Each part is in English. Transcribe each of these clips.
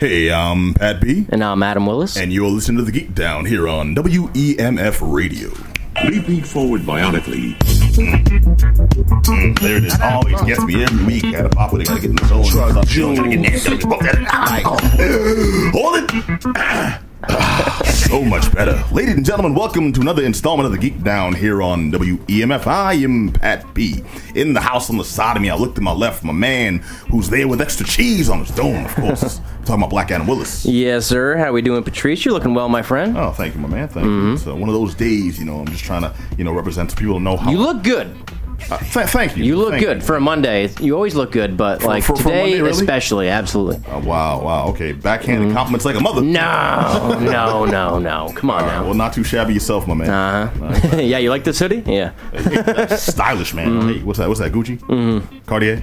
Hey, I'm Pat B. And I'm Adam Willis. And you're listening to The Geek Down here on WEMF Radio. Leaping forward bionically. Mm, there it is. Always gets me every week. Gotta pop it. Gotta get in the zone. Gotta get in Hold it. so much better. Ladies and gentlemen, welcome to another installment of the Geek Down here on WEMF. I am Pat B. In the house on the side of me, I looked to my left, my man who's there with extra cheese on his dome, of course. Talking about Black Adam Willis. Yes, sir. How we doing, Patrice? You're looking well, my friend. Oh, thank you, my man. Thank mm-hmm. you. It's uh, one of those days, you know, I'm just trying to, you know, represent people to know how. You look good. Uh, th- thank you. You look thank good you. for a Monday. You always look good, but For- like for- for today, Monday, really? especially, absolutely. Oh, wow, wow. Okay, backhanded compliments like a mother. No, no, no, no. Come on All right, now. well, not too shabby yourself, my man. Uh-huh. yeah, you like this hoodie? Yeah, Stylish, man. Hey, what's that? What's that? Gucci? Mm-hmm. Cartier?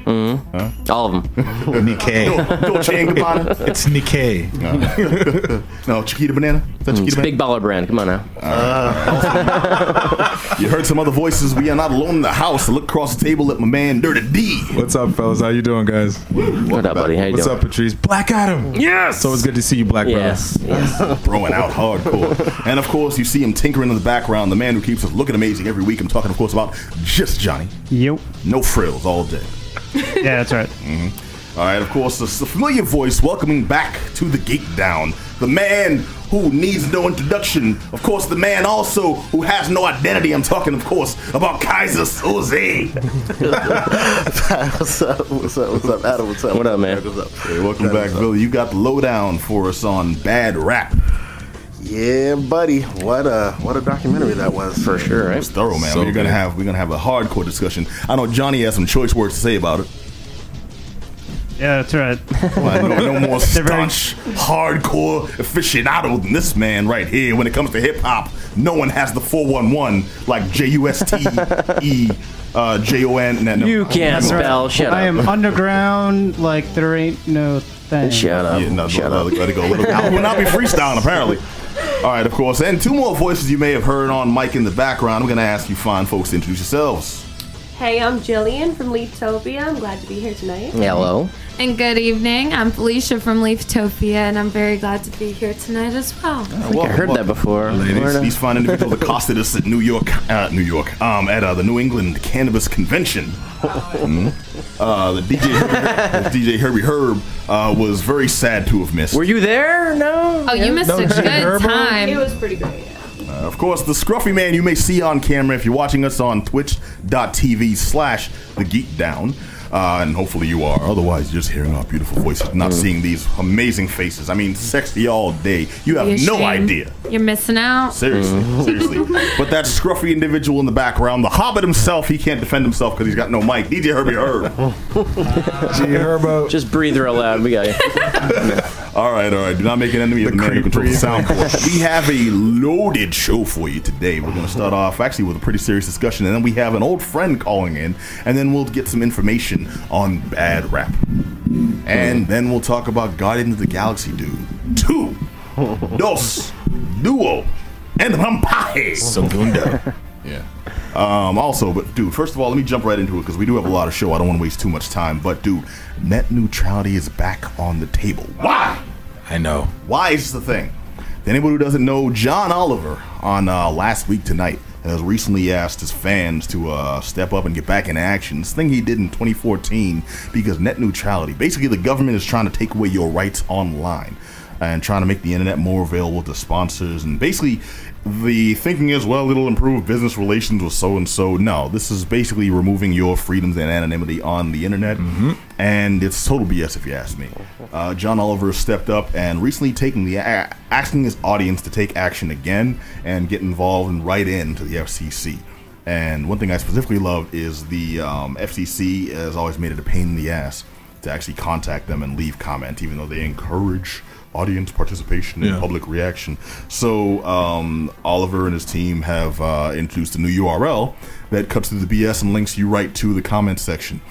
all of them. Nikkei. Dolce and Gabbana? It's Nikkei. No, Chiquita Banana? Is that Chiquita It's a Banana? big baller brand. Come on now. You heard some other voices. We are not alone in the house. I look across the table at my man, Dirty D. What's up, fellas? How you doing, guys? What up, buddy? How you What's doing? up, Patrice? Black Adam. Yes. So it's good to see you, Black Yes. yes. Throwing out hardcore. and of course, you see him tinkering in the background. The man who keeps us looking amazing every week. I'm talking, of course, about just Johnny. Yep. No frills all day. Yeah, that's right. Mm-hmm. All right, of course, it's the familiar voice welcoming back to the Geek Down. The man who needs no introduction. Of course, the man also who has no identity. I'm talking, of course, about Keyser Soze. what's up? What's up? What's up, Adam? What's up? What up, man? What's up? Hey, welcome back, Billy. You got the lowdown for us on bad rap. Yeah, buddy. What a what a documentary that was. For sure, right? was thorough, man. So we're gonna good. have we're gonna have a hardcore discussion. I know Johnny has some choice words to say about it. Yeah, that's right. Well, no, no more They're very- staunch, hardcore aficionado than this man right here. When it comes to hip hop, no one has the 411 like J U S T E uh, J O N. no, no. You can't That's right. spell. Shut up. I up. am underground like there ain't no thing. Shut up. Yeah, no, Shut let, up. let it go. Let it go. We'll not be freestyling, apparently. All right, of course. And two more voices you may have heard on mic in the background. I'm going to ask you fine folks to introduce yourselves. Hey, I'm Jillian from Leaftopia. I'm glad to be here tonight. Hello. And good evening. I'm Felicia from Leaftopia, and I'm very glad to be here tonight as well. I think I heard that before. Ladies, Where the- these fine individuals accosted us at New York, uh, New York, um, at uh, the New England Cannabis Convention. Mhm. Uh, the DJ, Herbie, the DJ Herbie Herb uh, was very sad to have missed. Were you there? No. Oh, you missed No, a Jay good Herbo? It was pretty great. Yeah. Of course, the scruffy man you may see on camera if you're watching us on twitch.tv slash the geek down. Uh, and hopefully you are. Otherwise, you're just hearing our beautiful voices, not mm. seeing these amazing faces. I mean, sexy all day. You have Be no ashamed. idea. You're missing out. Seriously, mm. seriously. But that scruffy individual in the background, the Hobbit himself, he can't defend himself because he's got no mic. DJ Herbie Herb. G Herbo. Just breathe real loud. We got you. All right, all right. Do not make an enemy of the, The man who controls the sound breathing. core. We have a loaded show for you today. We're going to start off actually with a pretty serious discussion, and then we have an old friend calling in, and then we'll get some information on bad rap. And then we'll talk about Guardians of the Galaxy, dude. Two, dos, duo, and rampaje. Segunda. Yeah. Um, also, but dude, first of all, let me jump right into it because we do have a lot of show. I don't want to waste too much time. But dude, net neutrality is back on the table. Why? I know. Why is this the thing? Anybody who doesn't know, John Oliver on uh, last week tonight has recently asked his fans to uh, step up and get back in action. This thing he did in 2014 because net neutrality. Basically, the government is trying to take away your rights online and trying to make the internet more available to sponsors. And basically, the thinking is, well, it'll improve business relations with so and so. No, this is basically removing your freedoms and anonymity on the internet, and it's total BS if you ask me. Uh, John Oliver stepped up and recently taking the a- asking his audience to take action again and get involved and write in to the FCC. And one thing I specifically love is the um, FCC has always made it a pain in the ass to actually contact them and leave comment, even though they encourage audience participation and Yeah. public reaction. So um, Oliver and his team have uh, introduced a new URL that cuts through the BS and links you right to the comment section.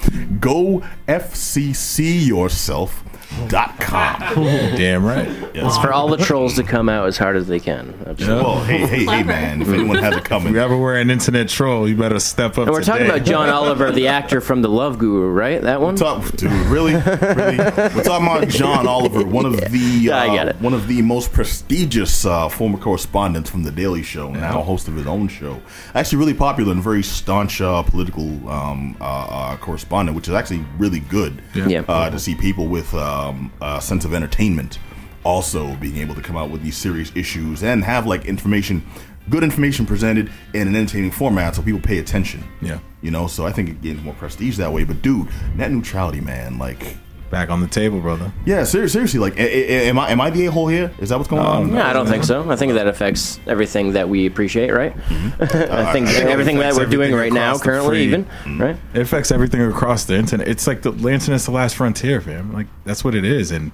Go FCC yourself. Dot com. Damn right. It's for all the trolls to come out as hard as they can. Yeah. Well, hey, hey, hey, man! If anyone has it coming, If you ever were an internet troll, you better step up. And we're talking about John Oliver, the actor from The Love Guru, right? That one. Talk, dude, really, really. We're talking about John Oliver, one of the Yeah, I uh, get it. one of the most prestigious uh, former correspondents from the Daily Show, now host of his own show. Actually, really popular and very staunch uh, political um, uh, uh, correspondent, which is actually really good. Yeah. Uh, to see people with um, a sense of entertainment also being able to come out with these serious issues and have like information, good information presented in an entertaining format, so people pay attention. Yeah. You know, so I think it gains more prestige that way. But dude, net neutrality, man, like, back on the table, brother. yeah, ser- seriously, like, a- a- am I am I the a hole here? Is that what's going on? No, I don't think so. I think that affects everything that we appreciate, right? Mm-hmm. I think I think it everything that affects we're doing everything right now, across the currently, free. even, Mm-hmm. right? It affects everything across the internet. It's like the, the internet's the last frontier, fam. Like that's what it is, and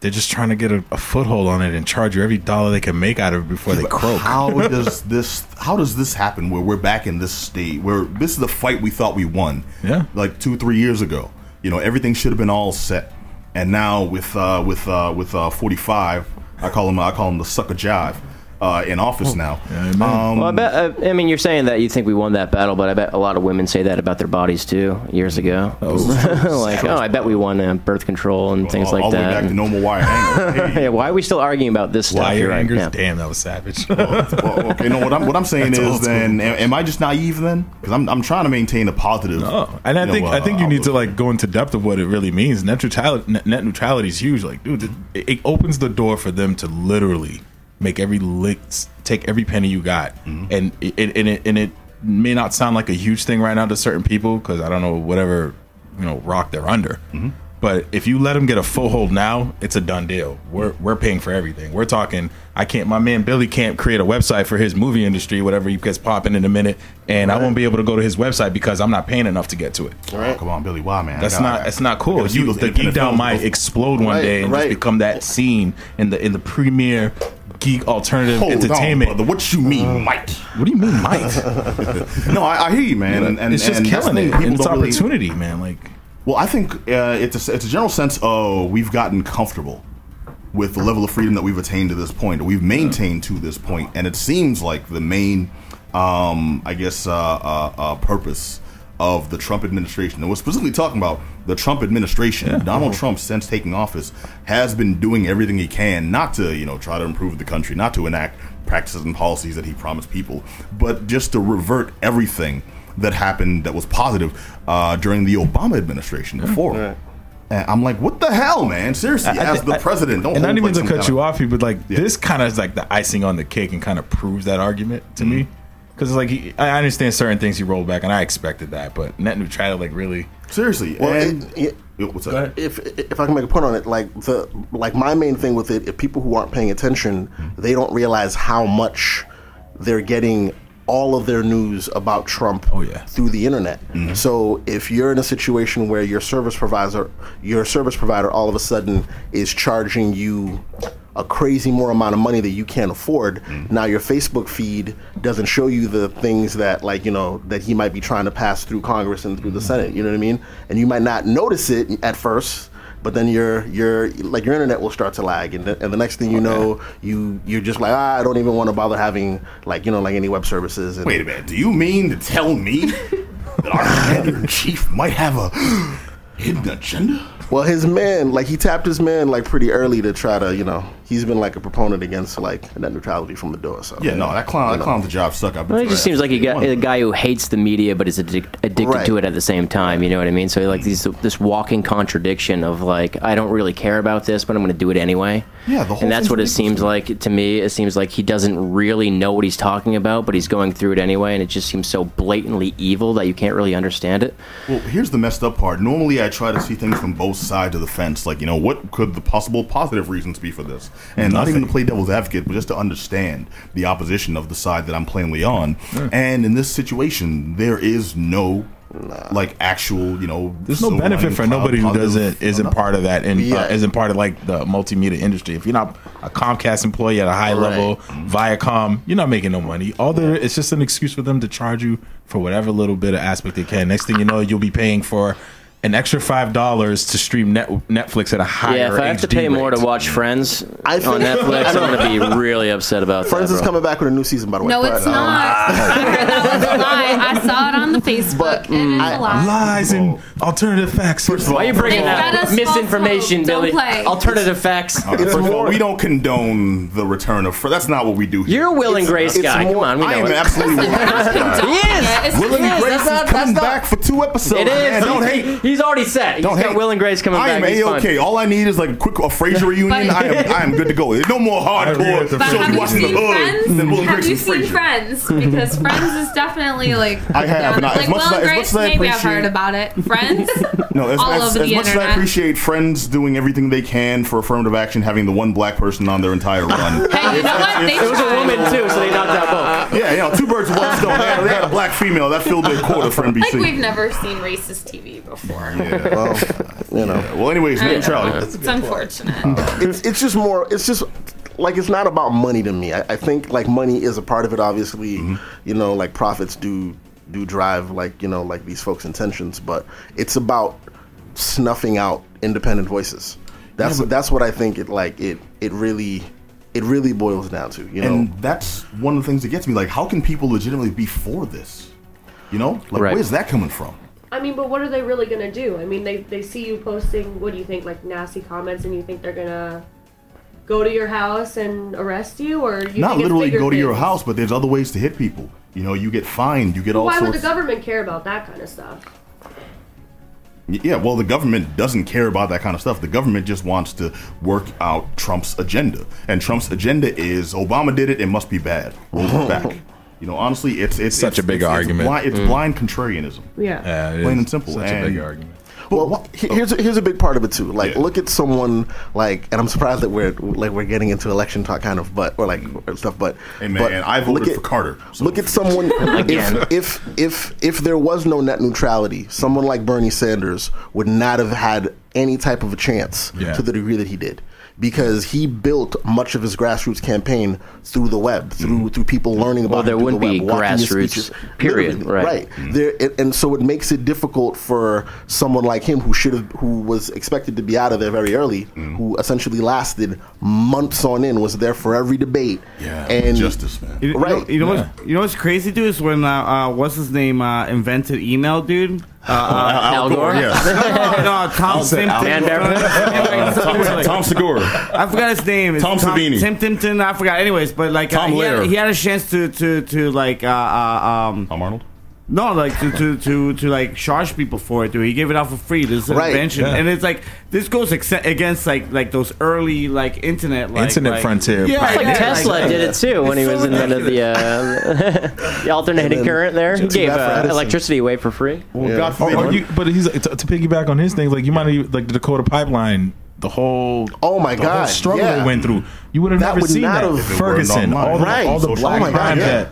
they're just trying to get a, a foothold on it and charge you every dollar they can make out of it before they croak. How does this? How does this happen? Where we're back in this state, where this is the fight we thought we won, Yeah. like two, three years ago. You know, everything should have been all set, and now with uh, with uh, with uh, forty five, I call him I call him the sucker jive. Uh, in office now. Yeah, amen. um, Well, I bet. Uh, I mean, you're saying that you think we won that battle, but I bet a lot of women say that about their bodies too, years ago. like, oh, I bet we won uh, birth control and things all, like all the way that. back to normal wire hanger. Hey, yeah, why are we still arguing about this stuff? Wire You're right, angers. yeah. Damn, that was savage. well, okay, no. What I'm what I'm saying That's is, then, am, am I just naive then? Because I'm I'm trying to maintain a positive. Oh, and I you know, think I uh, think you need to like go into depth of what it really means. Net neutrality, net, net neutrality is huge. Like, dude, it, it opens the door for them to literally make every lick, take every penny you got, Mm-hmm. and it, it and it and it may not sound like a huge thing right now to certain people because I don't know whatever you know rock they're under. Mm-hmm. But if you let them get a foothold now, it's a done deal. We're we're paying for everything. We're talking. I can't. My man Billy can't create a website for his movie industry, whatever he gets popping in a minute, and I won't be able to go to his website because I'm not paying enough to get to it. Oh, come on, Billy. Why, man? That's not. I That's not cool. You, the geek down might explode one Right, day and right. just become that scene in the in the premier geek alternative Hold entertainment. on, brother. What you mean, might? what do you mean, might? No, I, I hear you, man. And, and it's just and killing it. And it's don't really- opportunity, man. Like Well, I think uh, it's a, it's a general sense. Oh, we've gotten comfortable with the level of freedom that we've attained to this point, or we've maintained to this point, and it seems like the main, um, I guess, uh, uh, uh, purpose of the Trump administration, and we're specifically talking about the Trump administration. Donald Trump, since taking office, has been doing everything he can not to, you know, try to improve the country, not to enact practices and policies that he promised people, but just to revert everything that happened that was positive uh, during the Obama administration before. And I'm like, what the hell, man? Seriously, I- as I- the president, don't and not even to cut you of- off, you but like this kind of is like the icing on the cake and kind of proves that argument to me. Mm-hmm. Because like he, I understand certain things he rolled back, and I expected that, but net neutrality, like really, Seriously, Well, and it- it- what's Go up? if if I can make a point on it, like the like my main thing with it, if people who aren't paying attention, they don't realize how much they're getting all of their news about Trump Oh, yeah. through the internet. So if you're in a situation where your service provider your service provider all of a sudden is charging you a crazy more amount of money that you can't afford, now your Facebook feed doesn't show you the things that like, you know, that he might be trying to pass through Congress and through the Senate, you know what I mean? And you might not notice it at first, but then your your like your internet will start to lag, and the, and the next thing you know, you you're just like ah, I don't even want to bother having like you know like any web services. And, Wait a minute. Do you mean to tell me that our commander in chief might have a hidden agenda? Well, his man, like he tapped his man like pretty early to try to you know he's been like a proponent against like net neutrality from the door. So Yeah, no, that clown, that clown's a job suck. I've Well, it just seems like a guy, a guy who hates the media but is addic- addicted Right. to it at the same time. You know what I mean? So like mm. these this walking contradiction of like I don't really care about this, but I'm going to do it anyway. Yeah, the whole and that's what it seems man. like to me. It seems like he doesn't really know what he's talking about, but he's going through it anyway, and it just seems so blatantly evil that you can't really understand it. Well, here's the messed up part. Normally, I try to see things from both sides of the fence. Like, you know, what could the possible positive reasons be for this? And not even to play devil's advocate, but just to understand the opposition of the side that I'm plainly on. And in this situation, there is no like actual, you know. There's no benefit for nobody who doesn't isn't part of that and Yeah. uh, isn't part of like the multimedia industry. If you're not a Comcast employee at a high Right. level, Viacom, you're not making no money. All there, it's just an excuse for them to charge you for whatever little bit of aspect they can. Next thing you know, you'll be paying for an extra five dollars to stream net, Netflix at a higher. Yeah, if I have to HD pay more to watch Friends I on Netflix, I'm going to be really upset about that. Friends is bro. coming back with a new season, by the way. No, but, it's um, not. I heard that was a lie. I saw it on the Facebook. But, it is I- a lie. lies and alternative facts. Why are you bringing that us misinformation, false hope. Billy? Play. Alternative facts. All right, first of all, we don't condone the return of. Friends. That's not what we do here. You're a Will and Grace it's guy. more- Come on, we I know am it. absolutely. Will He is. It's and Grace is coming back for two episodes. It is. Don't He's- hate. He's already set. He's Don't got hate. Will and Grace coming I back. am He's a fine. okay. All I need is like a quick a Frasier reunion. But- I am I am good to go. There's no more hardcore But But shows have you watching the seen hood Friends? Will and Have Grace you and seen Frasier. Friends? Because Friends is definitely like. I have, and I- as like much as Will I- and as much Grace, as I maybe I've appreciate- heard about it. Friends. No, as, all as, over as the much as I internet. appreciate Friends doing everything they can for affirmative action, having the one black person on their entire run. Hey, you know what? They It was a tried. woman too, so they knocked out both. yeah, you know, two birds with one stone. They had, they had a black female that filled their quota for NBC. Like we've never seen racist TV before. yeah. well, you know, Well, anyways, net neutrality. It's unfortunate. Um, it's it's just more. It's just like it's not about money to me. I, I think like money is a part of it. Obviously, mm-hmm. you know, like profits do do drive like you know like these folks' intentions, but it's about snuffing out independent voices. That's that's what I think it like it it really it really boils down to. You know, And that's one of the things that gets me. Like, how can people legitimately be for this? You know, like Right. where's that coming from? I mean, but what are they really gonna do? I mean, they they see you posting. What do you think? Like nasty comments, and you think they're gonna go to your house and arrest you, or you Not literally bigger go to your house, but there's other ways to hit people. You know, you get fined, you get all Why would the government care about that kind of stuff? Yeah, well, the government doesn't care about that kind of stuff. The government just wants to work out Trump's agenda, and Trump's agenda is Obama did it; it must be bad. Roll it back. You know, honestly, it's it's Such it's, a big it's, argument. It's, blind, it's blind contrarianism. Yeah. Yeah, Plain and simple. Such And- a big argument. Well, Well, here's a, here's a big part of it too. Like, Yeah. look at someone like, and I'm surprised that we're like we're getting into election talk, kind of, but or like or stuff. But Hey, man, but I voted look for Carter, so- Look at someone Again. if, if if if there was no net neutrality, someone like Bernie Sanders would not have had any type of a chance Yeah. to the degree that he did. Because he built much of his grassroots campaign through the web, through through people learning about. Well, there wouldn't the be web, watching grassroots, period, Literally, right. right. There, it, and so it makes it difficult for someone like him, who should have, who was expected to be out of there very early, Mm-hmm. who essentially lasted months on end, was there for every debate. Yeah, and justice, man. You, you Right. know, you know, what's, you know what's crazy, dude? Is when uh, uh, what's his name uh, invented email, dude. Uh, uh, Al Gore? yes. no, no, Tom say Simpson. Al- Tom, Tom Segura. I forgot his name. It's Tom Savini. Tim Timpton. I forgot. Anyways, but like uh, Tom he, had, he had a chance to to to like uh, uh um Tom Arnold. No like to, to to to like charge people for it, dude. He gave it out for free. This is an Right. invention, Yeah. and it's like this goes ex- against like like those early like internet like Internet like, frontier Yeah. Like yeah, Tesla like- did it too when he was so invented the uh, the alternating current. There, he gave uh, electricity away for free. Well, Yeah. God forbid. or you, but he's to, to piggyback on his thing. Like you might have like the Dakota pipeline, the whole Oh my the whole God, struggle yeah. they went through. You would have That never would seen not that. have- If it weren't Ferguson, online. all the, Right. all the black Oh my God, crime yeah.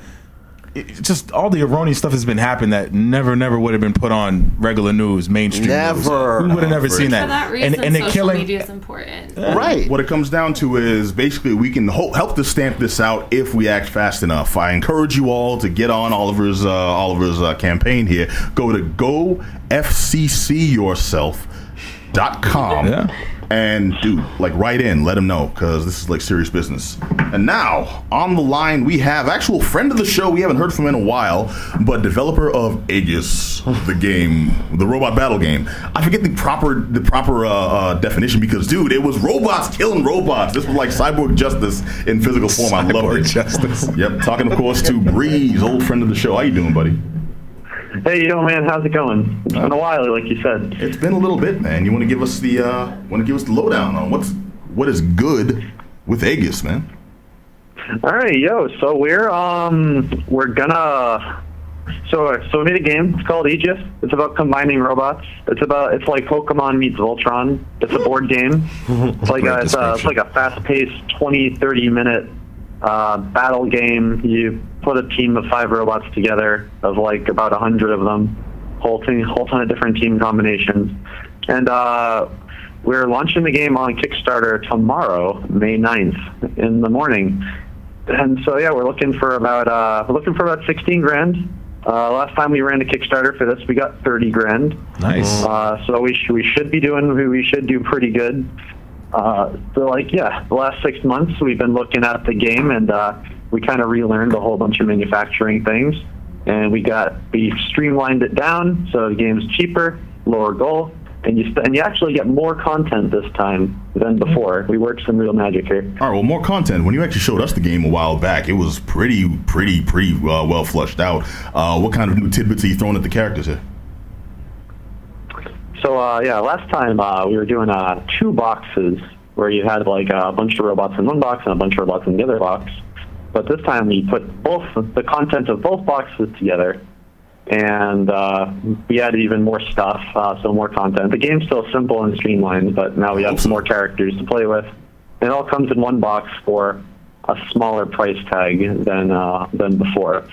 That. it- just all the erroneous stuff has been happening that never, never would have been put on regular news, mainstream news. Never. We would have never seen For that. that reason, and and they're social killing. media is important. right. What it comes down to is basically we can ho- help to stamp this out if we act fast enough. I encourage you all to get on Oliver's uh, Oliver's uh, campaign here. Go to gofccyourself.com. Yeah. And dude, like write in, let him know because this is like serious business. And now on the line we have actual friend of the show we haven't heard from in a while, but developer of Aegis, the game, the robot battle game. I forget the proper the proper uh, uh, definition because dude, it was robots killing robots. This was like cyborg justice in physical form. I love it. justice. Yep. Talking of course to Breeze, old friend of the show. How you doing, buddy? Hey, yo, man, how's it going? It's been a while, like you said. It's been a little bit, man. You want to give us the uh, want to give us the lowdown on what's what is good with Aegis, man? All right, yo. So we're um we're gonna so so we made a game. It's called Aegis. It's about combining robots. It's about it's like Pokemon meets Voltron. It's a board game. It's like a, it's, a, it's like a fast-paced 20, 30 minute uh, battle game. You put a team of five robots together of like about a hundred of them, whole thing, whole ton of different team combinations, and uh, we're launching the game on Kickstarter tomorrow, May 9th, in the morning. And so yeah, we're looking for about uh, we're looking for about 16 grand. Uh, last time we ran a Kickstarter for this, we got 30 grand. Nice. Uh, so we sh- we should be doing we should do pretty good. Uh, so like yeah, the last six months we've been looking at the game and uh, we kind of relearned a whole bunch of manufacturing things, and we got we streamlined it down so the game's cheaper, lower goal, and you and you actually get more content this time than before. We worked some real magic here. All right, well, more content. When you actually showed us the game a while back, it was pretty, pretty, pretty uh, well flushed out. Uh, what kind of new tidbits are you throwing at the characters here? So uh, yeah, last time uh, we were doing uh, two boxes where you had like a bunch of robots in one box and a bunch of robots in the other box. But this time we put both the content of both boxes together, and uh, we added even more stuff, uh, so more content. The game's still simple and streamlined, but now we have some more characters to play with. It all comes in one box for a smaller price tag than uh, than before.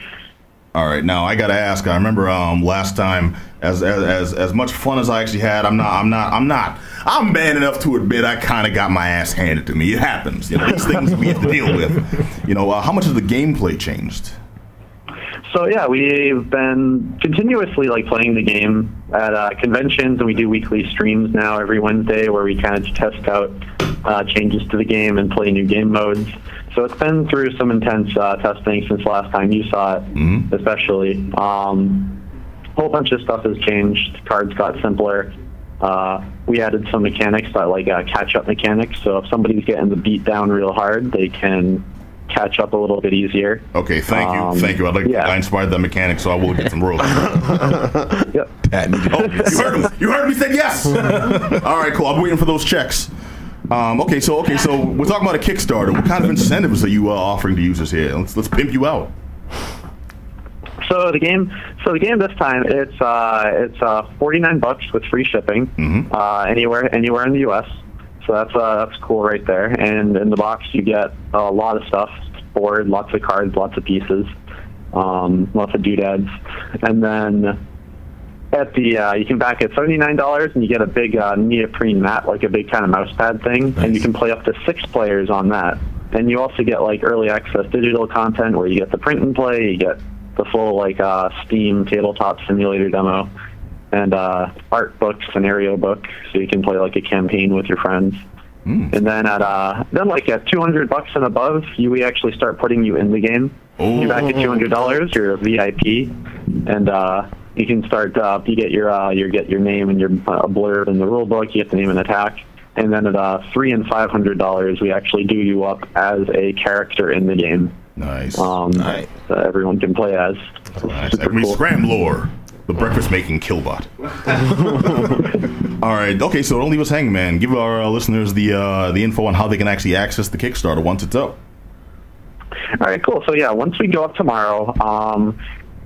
All right, now I gotta ask. I remember um, last time, as, as as as much fun as I actually had, I'm not, I'm not, I'm not, I'm man enough to admit I kind of got my ass handed to me. It happens, you know. These things we have to deal with. You know, uh, how much has the gameplay changed? So yeah, we've been continuously like playing the game at uh, conventions, and we do weekly streams now every Wednesday where we kind of test out uh, changes to the game and play new game modes. So it's been through some intense uh, testing since last time you saw it, especially. Um, a whole bunch of stuff has changed. Cards got simpler. Uh, we added some mechanics that like uh, catch-up mechanics. So if somebody's getting the beat down real hard, they can catch up a little bit easier. Okay, thank you, Um, thank you. I like yeah. I inspired that mechanic, so I will get some royalties. Yep. Pat Oh, you heard him. You heard me say yes. All right, cool. I'm waiting for those checks. Um, okay, so okay, so we're talking about a Kickstarter. What kind of incentives are you uh, offering to users here? Let's let's pimp you out. So the game, so the game this time it's uh, it's uh, forty nine bucks with free shipping uh, anywhere anywhere in the U.S. So that's uh, that's cool right there. And in the box you get a lot of stuff: board, lots of cards, lots of pieces, um, lots of doodads, and then at the uh, you can back at seventy nine dollars and you get a big uh, neoprene mat, like a big kind of mouse pad thing, and you can play up to six players on that. And you also get like early access digital content where you get the print and play, you get the full like uh, Steam tabletop simulator demo, and uh, art book, scenario book, so you can play like a campaign with your friends. And then at uh, then like at two hundred bucks and above, you we actually start putting you in the game. You're back at two hundred dollars. You're a VIP, and uh, you can start. Uh, you get your uh, you get your name and your uh, a blurb in the rule book. You get the name and attack. And then at uh, three and five hundred dollars, we actually do you up as a character in the game. Nice. Um, Nice. that everyone can play as. Nice. Super I mean, cool. Scramblor, the breakfast making killbot. All right. Okay. So don't leave us hanging, man. Give our uh, listeners the uh, the info on how they can actually access the Kickstarter once it's up. All right, cool. So yeah, once we go up tomorrow, um,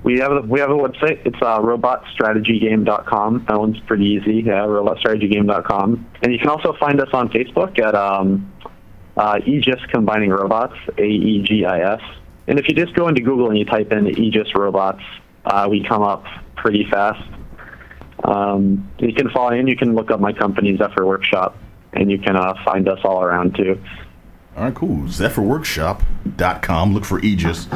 we have a, we have a website. It's uh, robotstrategygame.com. That one's pretty easy. Yeah, robotstrategygame.com. And you can also find us on Facebook at um, uh, Aegis Combining Robots, A E G I S. And if you just go into Google and you type in Aegis Robots, uh, we come up pretty fast. Um, you can follow and you can look up my company, Zephyr Workshop, and you can uh, find us all around too. All right, cool. ZephyrWorkshop.com. Look for Aegis.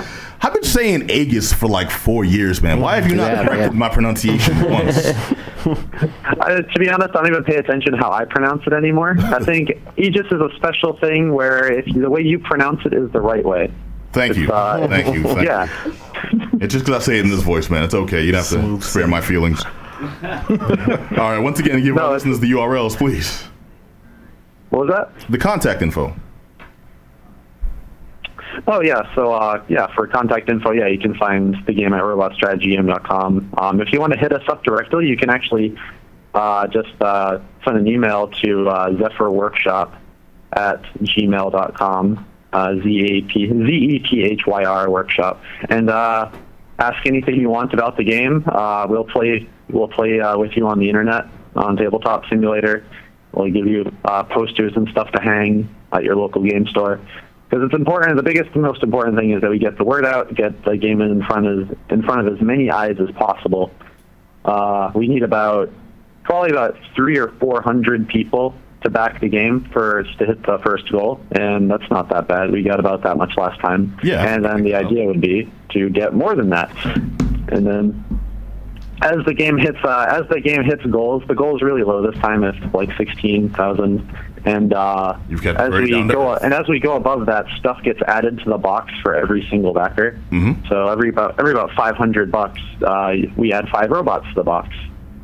I've been saying Aegis for like four years, man. Why have you not Yeah, corrected yeah. my pronunciation once? Uh, to be honest, I don't even pay attention how I pronounce it anymore. I think Aegis is a special thing where if the way you pronounce it is the right way. Thank you. uh, Thank you. Thank yeah. you. It's just because I say it in this voice, man. It's okay. You don't have to spare my feelings. All right. Once again, give No, our listeners the URLs, please. What was that? The contact info. Oh yeah, so uh, yeah, for contact info, yeah, you can find the game at robotstrategygame.com. Um, if you want to hit us up directly, you can actually uh, just uh, send an email to uh, zephyrworkshop at gmail.com, uh, Z-A-P, Z-E-P-H-Y-R workshop, and uh, ask anything you want about the game. Uh, we'll play, we'll play uh, with you on the internet on Tabletop Simulator. We'll give you uh, posters and stuff to hang at your local game store because it's important. The biggest, and most important thing is that we get the word out, get the game in front of in front of as many eyes as possible, Uh, we need about probably about three or four hundred people to back the game for to hit the first goal, and that's not that bad. We got about that much last time. Yeah. And then the idea would be to get more than that, and then as the game hits uh, as the game hits goals, the goal is really low this time. It's like sixteen thousand, and uh, You've as we go and as we go above that, stuff gets added to the box for every single backer. Mhm. So every about every about five hundred bucks, uh, we add five robots to the box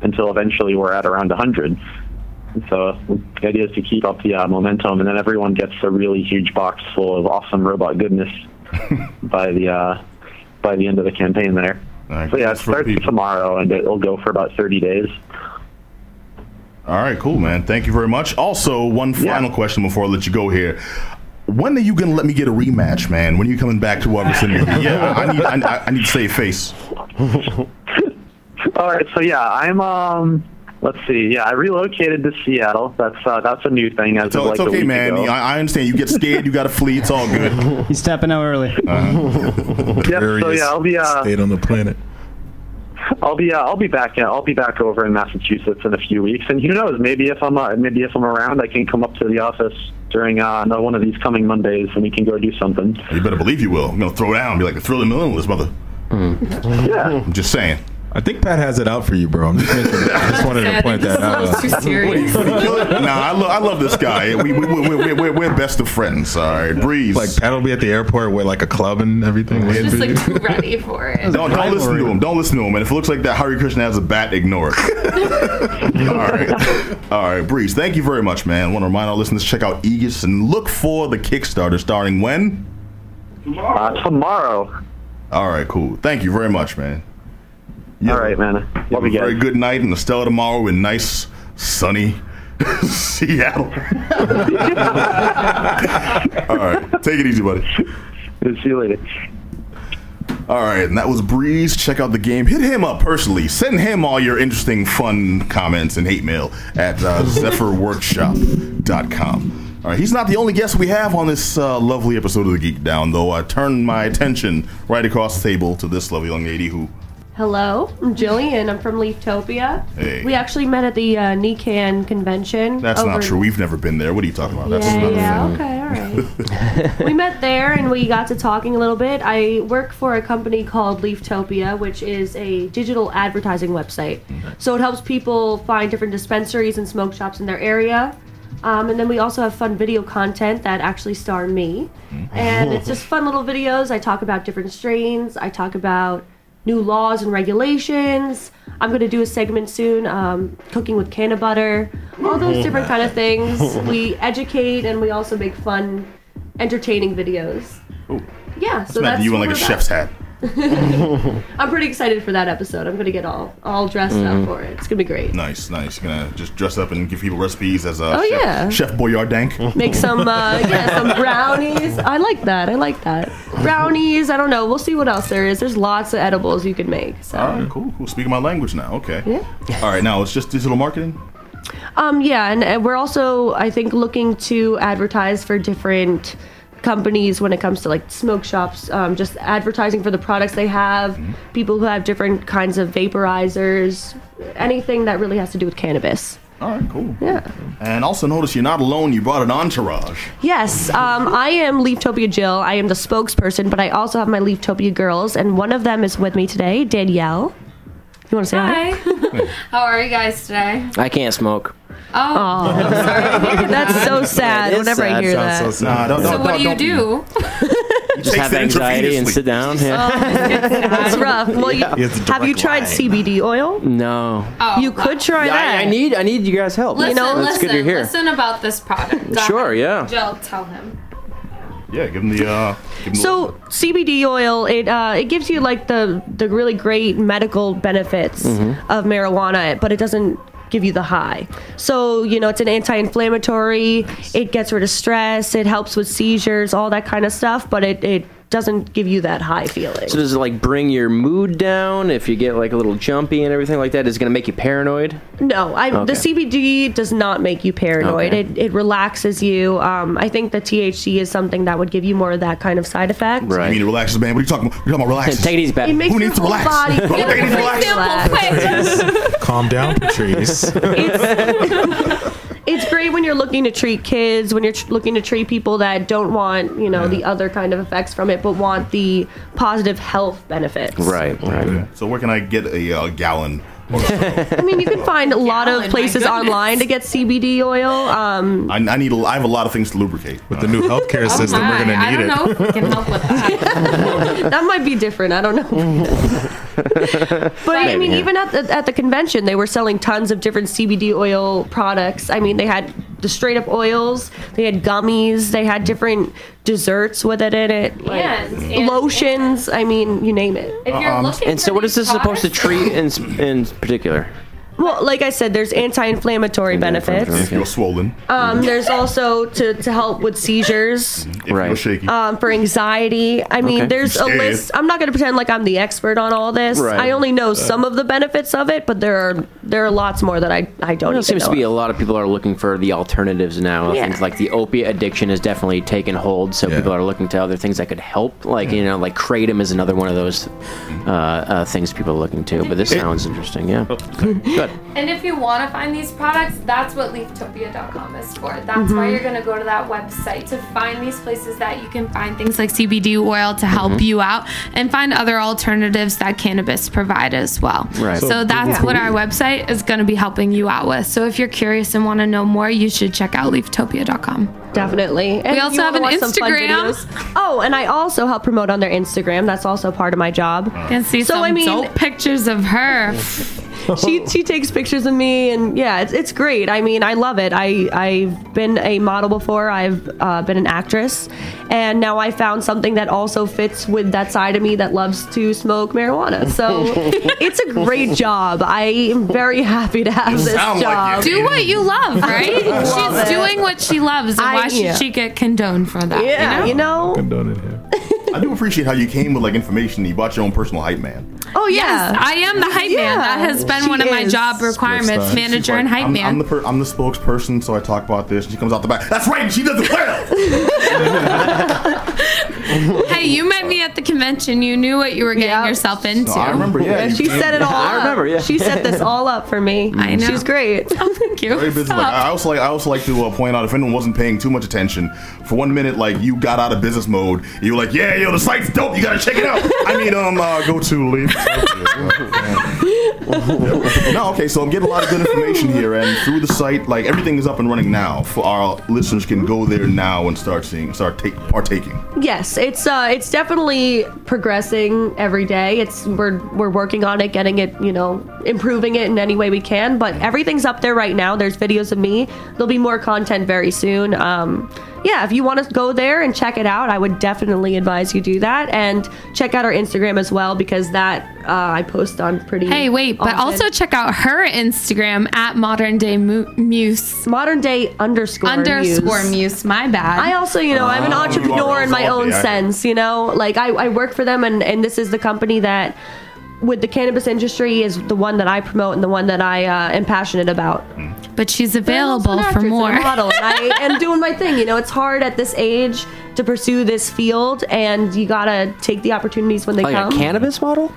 until eventually we're at around a hundred. So the idea is to keep up the uh, momentum, and then everyone gets a really huge box full of awesome robot goodness by the uh, by the end of the campaign there. Right, So yeah, it starts tomorrow, and it'll go for about thirty days. All right, cool, man. Thank you very much. Also, one Yeah. final question before I let you go here. When are you gonna let me get a rematch, man? When are you coming back to our vicinity? yeah, I need, I, I need to save face. All right, so yeah, I'm um. Let's see. Yeah, I relocated to Seattle. That's uh, that's a new thing as It's, of o- like it's a okay, man. I, I understand. You get scared. You got to flee. It's all good. He's stepping out early. Yep, so yeah, I'll be uh, state on the planet. I'll be uh, I'll be back. I'll be back over in Massachusetts in a few weeks, and who knows? Maybe if I'm uh, maybe if I'm around, I can come up to the office during uh, another one of these coming Mondays, and we can go do something. You better believe you will. I'm gonna throw down. Be like a thriller millennialist, mother. Yeah. I'm just saying. I think Pat has it out for you, bro. I'm just, making, I just wanted to point that out. too serious. nah, I, lo- I love this guy. We, we, we, we, we're, we're best of friends. All right, breeze. Like Pat will be at the airport with like a club and everything. waiting Just for you. like ready for it. Don't, don't listen to him. Don't listen to him. And if it looks like that Hare Krishna has a bat, ignore it. All right. All right, Breeze. Thank you very much, man. want to remind our listeners to check out Aegis and look for the Kickstarter starting when? Uh, tomorrow. All right, cool. Thank you very much, man. All right, man. Have Love a you very good night and a Stella tomorrow in nice, sunny Seattle. All right. Take it easy, buddy. See you later. All right, and that was Breeze. Check out the game. Hit him up personally. Send him all your interesting, fun comments and hate mail at uh, zephyrworkshop.com. All right, he's not the only guest we have on this uh, lovely episode of the Geek Down, though. I turned my attention right across the table to this lovely young lady who. Hello, I'm Jillian. I'm from Leaftopia. Hey. We actually met at the uh, NECANN convention. That's not true. We've never been there. What are you talking about? That's yeah, not yeah, okay, all right. we met there and we got to talking a little bit. I work for a company called Leaftopia, which is a digital advertising website. So it helps people find different dispensaries and smoke shops in their area. Um, and then we also have fun video content that actually star me. And it's just fun little videos. I talk about different strains, I talk about new laws and regulations. I'm going to do a segment soon, um, cooking with cannabutter, all those different kind of things. We educate and we also make fun, entertaining videos. Yeah, so that's you in like a chef's hat. I'm pretty excited for that episode. I'm going to get all all dressed up for it. It's going to be great. Nice, nice. You're gonna just dress up and give people recipes as a Oh, chef, yeah. Chef Boyardank. Make some uh, yeah, some brownies. I like that. I like that. Brownies. I don't know. We'll see what else there is. There's lots of edibles you can make. So. All right, cool, cool. Speaking my language now. Okay. Yeah. All right, now it's just digital marketing. Um, yeah, and, and we're also, I think, looking to advertise for different companies when it comes to like smoke shops, um, just advertising for the products they have, people who have different kinds of vaporizers, anything that really has to do with cannabis. All right, cool. Yeah. And also notice you're not alone. You brought an entourage. Yes, um, I am Leaftopia Jill. I am the spokesperson, but I also have my Leaftopia girls, and one of them is with me today, Danielle. You want to say hi? Hi. How are you guys today? I can't smoke. Oh, I'm sorry. That's so sad. is Whenever I sad. hear Sounds so that. Nah, don't, So don't, what do you don't- do? He Just takes have it anxiety and intravenously. sit down. Yeah. That's rough. Well, you, He a have you tried line. CBD oil? No. Oh, You could try that. I need I need you guys' help. Listen, know, That's listen, good you're here. listen about this product. Go Sure, yeah. Jill, tell him. Yeah, give him the. Uh, give him the So CBD oil, it uh, it gives you like the the really great medical benefits Mm-hmm. of marijuana, but it doesn't give you the high. So you know, it's an anti-inflammatory. It gets rid of stress. It helps with seizures, all that kind of stuff. But it it doesn't give you that high feeling. So does it like bring your mood down if you get like a little jumpy and everything like that? Is it going to make you paranoid? No, I, Okay. the CBD does not make you paranoid. Okay. It, it relaxes you. Um, I think the THC is something that would give you more of that kind of side effect. I mean, it relaxes, man. What are you talking about? You're talking about relaxes. Take it easy, It makes Who needs to relax? body Who needs to relax? relaxed. Calm down, Patrice. It's great when you're looking to treat kids, when you're tr- looking to treat people that don't want, you know, the other kind of effects from it, but want the positive health benefits. Right, right. So where can I get a uh, gallon? I mean, you can find a lot of places online to get CBD oil. Um, I, I need. A, I have a lot of things to lubricate. With the new healthcare Oh system, we're gonna need I need don't it. know if we can help with that. that might be different. I don't know. but I mean, yeah. even at the, at the convention, they were selling tons of different CBD oil products. I mean, they had the straight up oils, they had gummies, they had different desserts with it in it, like And- and- lotions. I mean, you name it. If you're uh-huh. looking And so, what is these this supposed to treat in in particular? Well, like I said, there's anti-inflammatory benefits. If you're swollen, Um, there's also to, to help with seizures, if you're Right. shaky. um, for anxiety. I mean, Okay. there's a Scared. list. I'm not going to pretend like I'm the expert on all this. Right. I only know some of the benefits of it, but there are there are lots more that I I don't. Well, even it seems know to be a lot of people are looking for the alternatives now. Yeah. Things like the opiate addiction has definitely taken hold, so Yeah. people are looking to other things that could help. Like you know, like kratom is another one of those uh, uh, things people are looking to. But this sounds interesting. Yeah. Good. And if you want to find these products, that's what leaftopia.com is for. That's Mm-hmm. why you're going to go to that website to find these places that you can find things like CBD oil to help Mm-hmm. you out and find other alternatives that cannabis provide as well. Right. So, that's what our website is going to be helping you out with. So if you're curious and want to know more, you should check out leaftopia.com. Definitely. And We also have wanna an fun Instagram. videos- Oh, and I also help promote on their Instagram. That's also part of my job. And see So, some I mean- dope pictures of her. She she takes pictures of me and yeah it's, it's great i mean i love it i i've been a model before i've uh, been an actress and now i found something that also fits with that side of me that loves to smoke marijuana so it's a great job i am very happy to have this sound like job. Do what you love, right? love She's it. doing what she loves, and I- why should yeah. she get condoned for that? yeah you know? you know I do appreciate how you came with like information. You bought your own personal hype man. oh yeah Yes, I am the hype man. That has been she one of my is. job requirements, manager Like, and hype I'm, man. I'm the per- I'm the spokesperson, so I talk about this. And she comes out the back. That's right. She does it well. hey, you met me at the convention. You knew what you were getting Yep. yourself into. No, I remember. Yeah, Yeah, she came- set it all Up. I remember, yeah. She set this all up for me. I know. She's great. Oh, thank you. Very busy. Like, I also like I also like to uh, point out if anyone wasn't paying too much attention, for one minute like you got out of business mode, you were like, yeah, yeah, yo, the site's dope. You gotta check it out. I mean, um, uh, go to leave. no, okay, so I'm getting a lot of good information here, and through the site, like everything is up and running now. For our listeners can go there now and start seeing, start take, partaking. Yes, it's uh, it's definitely progressing every day. It's we're we're working on it, getting it, you know, improving it in any way we can. But everything's up there right now. There's videos of me. There'll be more content very soon. Um, yeah, if you want to go there and check it out, I would definitely advise you do that and check out our Instagram as well because that uh, I post on pretty. Hey, wait, but also check out her Instagram at modern day Mu- muse modern day underscore underscore muse. muse. My bad. I also, you know, I'm an Oh, entrepreneur you in my also own the- sense, you know? Like, I, I work for them, and, and this is the company that, with the cannabis industry, is the one that I promote and the one that I uh, am passionate about. but she's But I'm also available for actress and more. model, and I am doing my thing. You know, it's hard at this age to pursue this field, and you gotta take the opportunities when they Like come. a cannabis model?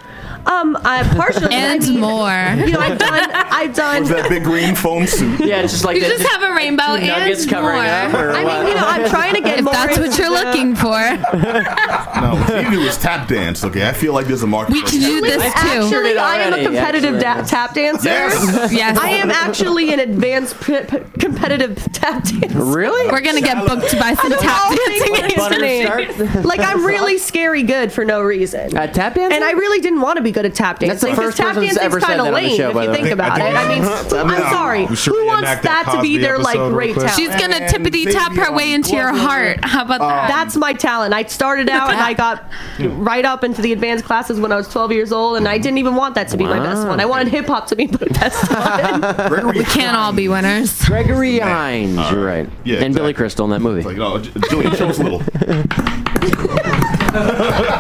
Um, I partially and I mean, more. You know, I've done, I've done. What's that big green foam suit? Yeah, it's just like You the- just have a rainbow two nuggets and covering more. up. I mean, you know, I'm trying to get If more. that's what you're looking for, No, what you do is tap dance. Okay, I feel like there's a market. we can do this dance. too. Actually, it I am a competitive actually. da- tap dancer. Yes. Yes. I am actually an advanced p- p- competitive tap dancer. really? We're gonna get booked by some tap All dancing. things. Like I'm really scary good for no reason. At tap dancing? and I really didn't want to be good at tap dancing. That's the 'cause first tap person that's dancing's ever kind of that lame show, if you think about it. I mean, I'm sorry. Who wants that that to be their like great quick. talent? She's gonna And tippity tap her way into your heart. How about that? That's my talent. I started out and I got right up into the advanced classes when I was 12 years old, and I didn't even want that to be my best one. I wanted hip hop to be my best one. We can't all be winners. Gregory Hines. You're right. Yeah, and Billy. Crystal in that movie. Like, no, Julian, show us a little.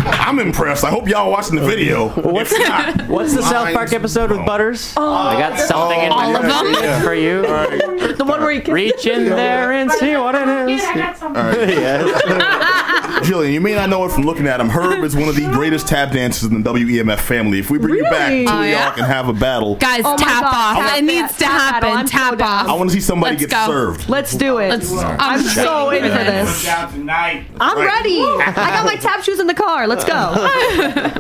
I'm impressed. I hope y'all are watching the video. What's not, What's the South Park mine's episode with blown. Butters? Oh, I got something in All of them? for you. The one where you can Reach in there and see what it oh, is. yeah. Jillian, you may not know it from looking at him. Herb is one of the greatest tap dancers in the WEMF family. If we bring you back, Really? two Oh, of yeah? y'all can have a battle. Guys, Oh tap God, off. tap it needs to happen. I'm so tap down. I want to see somebody Let's get go. served. Let's do it. Let's, I'm I'm so in for this. Down tonight. I'm ready. I got my tap shoes in the car. Let's go.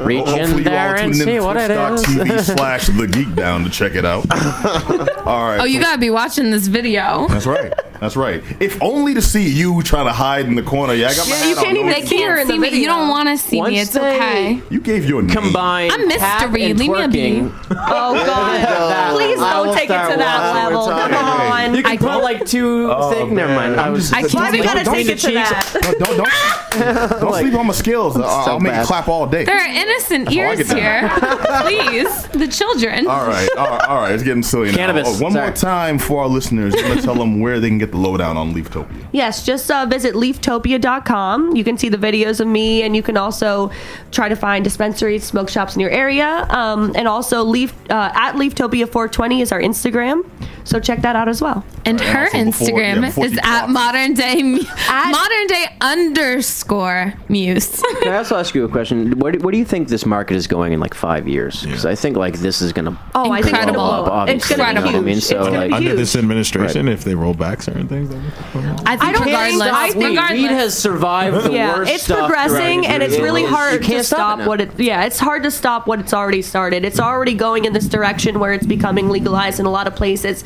Reach Hopefully in there and see what it is. twitch.tv slash the geek down to check it out. All right. Oh, you gotta be watching this video. That's right. That's right. If only to see you trying to hide in the corner. Yeah, I got my Yeah, hat you on. can't No, even They it's- see can't see me. You don't want to see Once me. It's they- okay. You gave your name. Combine I'm tap mystery. and Leave me a twerking. Oh God! Please I don't will take it start to that watching. level. Come on. You can put like two oh, things. Never mind. I was I can't Why we do gotta it. take it to that? Oh, don't, don't, don't, don't sleep on my skills. I'll, I'll make bad. Clap all day. There are innocent ears get here. Please, the children. All right, all right, all right. It's getting silly now. Cannabis, Oh, one sorry. more time for our listeners. I'm gonna tell them where they can get the lowdown on Leaftopia. Yes, just uh, visit leaftopia.com. You can see the videos of me, and you can also try to find dispensaries, smoke shops in your area. Um, and also, Leaf uh, at Leaftopia420 is our Instagram. So check that out as well. And Right, her also before- Instagram yeah, before is at modern day At- modern day underscore muse. Can I also ask you a question? Where do, where do you think this market is going in like five years? Because I think like this is gonna. Oh, I think it's Incredible. blow up. It's Obviously, gonna you know be what I mean? So, gonna like- be Under huge. this administration, if they roll back certain things, I think can't regardless, stop weed. regardless. Weed has survived the yeah, worst it's stuff progressing, and it's really hard to stop it now. what it. Yeah, it's hard to stop what it's already started. It's already going in this direction where it's becoming legalized in a lot of places.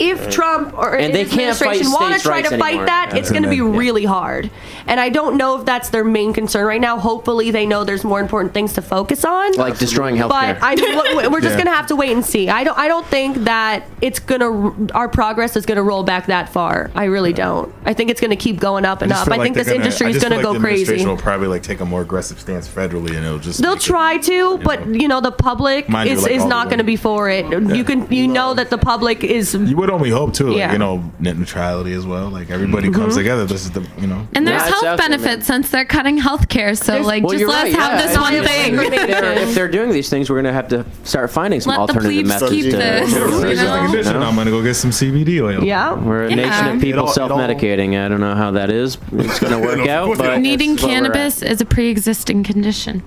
If Trump or And they his administration want to try to fight anymore. that, Yeah. it's going to be Yeah. really hard. And I don't know if that's their main concern right now. Hopefully, they know there's more important things to focus on. like destroying healthcare. But I we're just Yeah. gonna have to wait and see. I don't. I don't think that it's gonna. Our progress is gonna roll back that far. I really don't. I think it's gonna keep going up and just up. feel I think they're this industry is just gonna go like the crazy. administration will probably like take a more aggressive stance federally, and it'll just They'll make it- try to, but you know the public Mind you, is, like, is not going to be for it. You can you know that the public is. You would only hope too, like, you know, net neutrality as well. Like everybody Mm-hmm. comes together. This is the, you know. and there's Yeah, health out there, benefits since they're cutting health care. So There's- like, Well, just let's right, have yeah. this one If thing. If they're, if they're doing these things, we're gonna have to start finding some Let the alternative plebes methods. keep to, this, you it's just a know? condition. I'm gonna go get some CBD oil. Yeah. We're a Yeah. nation of people all- self-medicating. I don't know how that is. It's going to work out, but. Needing it's where we're at. cannabis is a pre-existing condition.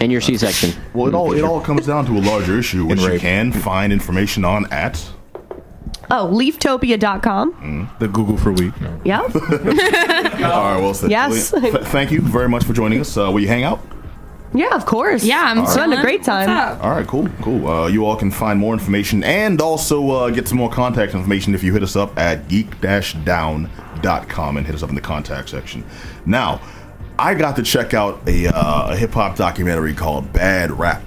and your C-section. Well, it all it all comes down to a larger issue, which you can find information on at. Oh, leaftopia.com. The Google for weed. No. Yeah. All right, well said. Yes. Th- thank you very much for joining us. Uh, will you hang out? Yeah, of course. Yeah, I'm having a great time. All right, cool, cool. Uh, you all can find more information and also uh, get some more contact information if you hit us up at geek-down.com and hit us up in the contact section. Now, I got to check out a, uh, a hip hop documentary called Bad Rap.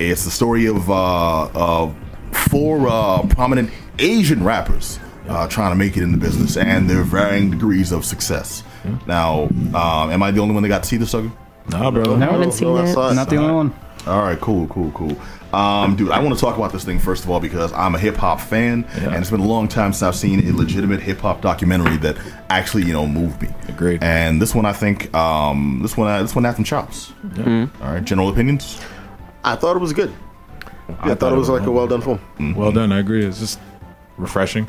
It's the story of uh, uh, four uh, prominent Asian rappers uh, trying to make it in the business and their varying degrees of success. Now, um, am I the only one that got to see this sucker? Nah, bro. No, haven't seen No, I it. saw it. not the only one. All right, cool, cool, cool. Um, dude, I want to talk about this thing first of all because I'm a hip hop fan, and it's been a long time since I've seen a legitimate hip hop documentary that actually, you know, moved me. Agreed. And this one, I think, um, this one, uh, this one had some chops. All right, general opinions. I thought it was good. Yeah, I thought it was like a well done film. Well done. I agree. It's just refreshing.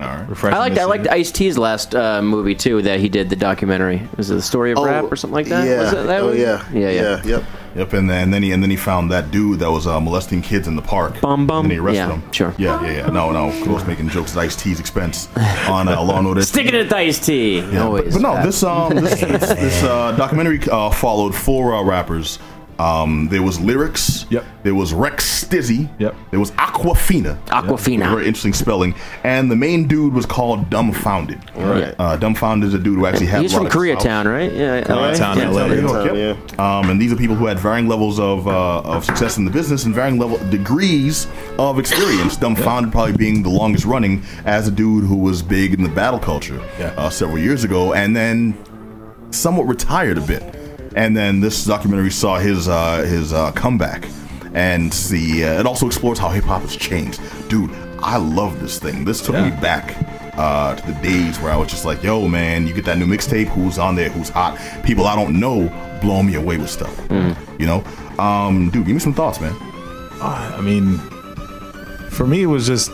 All right. Refreshing. I liked to I liked Ice T's last uh, movie too that he did the documentary. Was it the story of rap or something like that? Yeah. Was it that oh, one? yeah. yeah, yeah. Yep. Yep, and then, and then he and then he found that dude that was uh, molesting kids in the park. Bum, bum. And he arrested Yeah, him. sure. Yeah, yeah, yeah. No, no. Of course, making jokes at Ice T's expense on uh, Law and Order. Sticking it to Ice T. Yeah, Always. But, but no, this um this this, this uh, documentary uh, followed four uh, rappers. Um, there was Lyricks. Yep. There was Rekstizzy. Yep. There was Awkwafina. Awkwafina. Very interesting spelling. And the main dude was called Dumbfoundead. Right. Uh, Dumbfoundead is a dude who actually had. He's a lot from of Koreatown, right? Yeah, Koreatown, LA? LA. New York, Koreatown, yep. Um, and these are people who had varying levels of uh, of success in the business and varying level degrees of experience. Dumbfoundead probably being the longest running as a dude who was big in the battle culture Yeah. uh, several years ago, and then somewhat retired a bit. And then this documentary saw his uh, his uh, comeback, and the uh, it also explores how hip hop has changed. Dude, I love this thing. This took me back uh, to the days where I was just like, yo, man, you get that new mixtape, who's on there, who's hot. People I don't know blowing me away with stuff. You know? Um, dude, give me some thoughts, man. I mean, for me, it was just.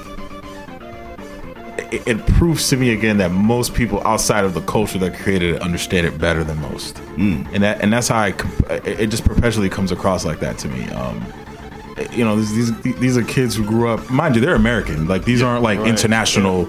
It, it proves to me again that most people outside of the culture that created it understand it better than most, Mm. and that and that's how I. It just perpetually comes across like that to me. Um, you know, these, these these are kids who grew up. Mind you, they're American. Like these aren't like international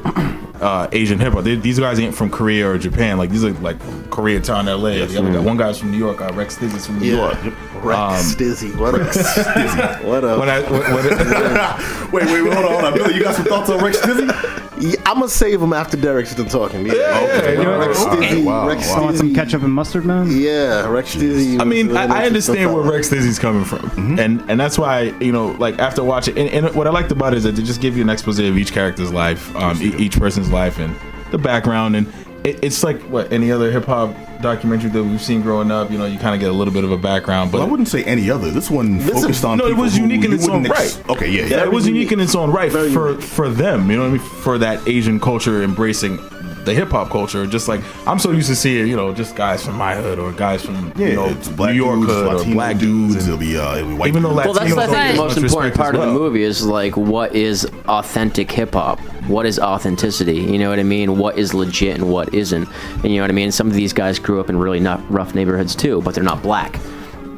uh, Asian hip hop. These guys ain't from Korea or Japan. Like these are like Koreatown, LA. The other guy- one guy's from New York. Uh, Rekstizzy's from New Yeah. York. Rex Um, Stizzy. What up? what up? When I, when, when, wait, wait, wait, hold on, hold on. Billy, you got some thoughts on Rekstizzy? Yeah, I'm gonna save him after Derek's done talking. Yeah, yeah, Wow. Rekstizzy. Wow, Rex wow. Want some ketchup and mustard, man? Yeah, Rekstizzy. I mean, was I, I understand where. Rex Dizzy's coming from, and and that's why you know, like after watching, and, and what I liked about it is that they just give you an expose of each character's life, um, e- each person's life, and the background, and it, it's like what any other hip hop documentary that we've seen growing up. You know, you kind of get a little bit of a background, but Well, I wouldn't say any other. This one This is- focused on no, it was unique in its own ex- right. Okay, yeah, yeah, yeah. it was unique in its own right Very for unique. for them. You know what I mean? For that Asian culture embracing the hip hop culture. Just like I'm so used to seeing, you know, just guys from my hood or guys from Yeah, you know it's black New York dudes, hood or Latino black dudes. dudes. It'll be uh, it'll be white. Even though dudes. Well, that's Latinos I think the most important part as of the movie is like what is authentic hip hop? What is authenticity? You know what I mean? What is legit and what isn't? And you know what I mean? Some of these guys grew up in really not rough neighborhoods too, but they're not black.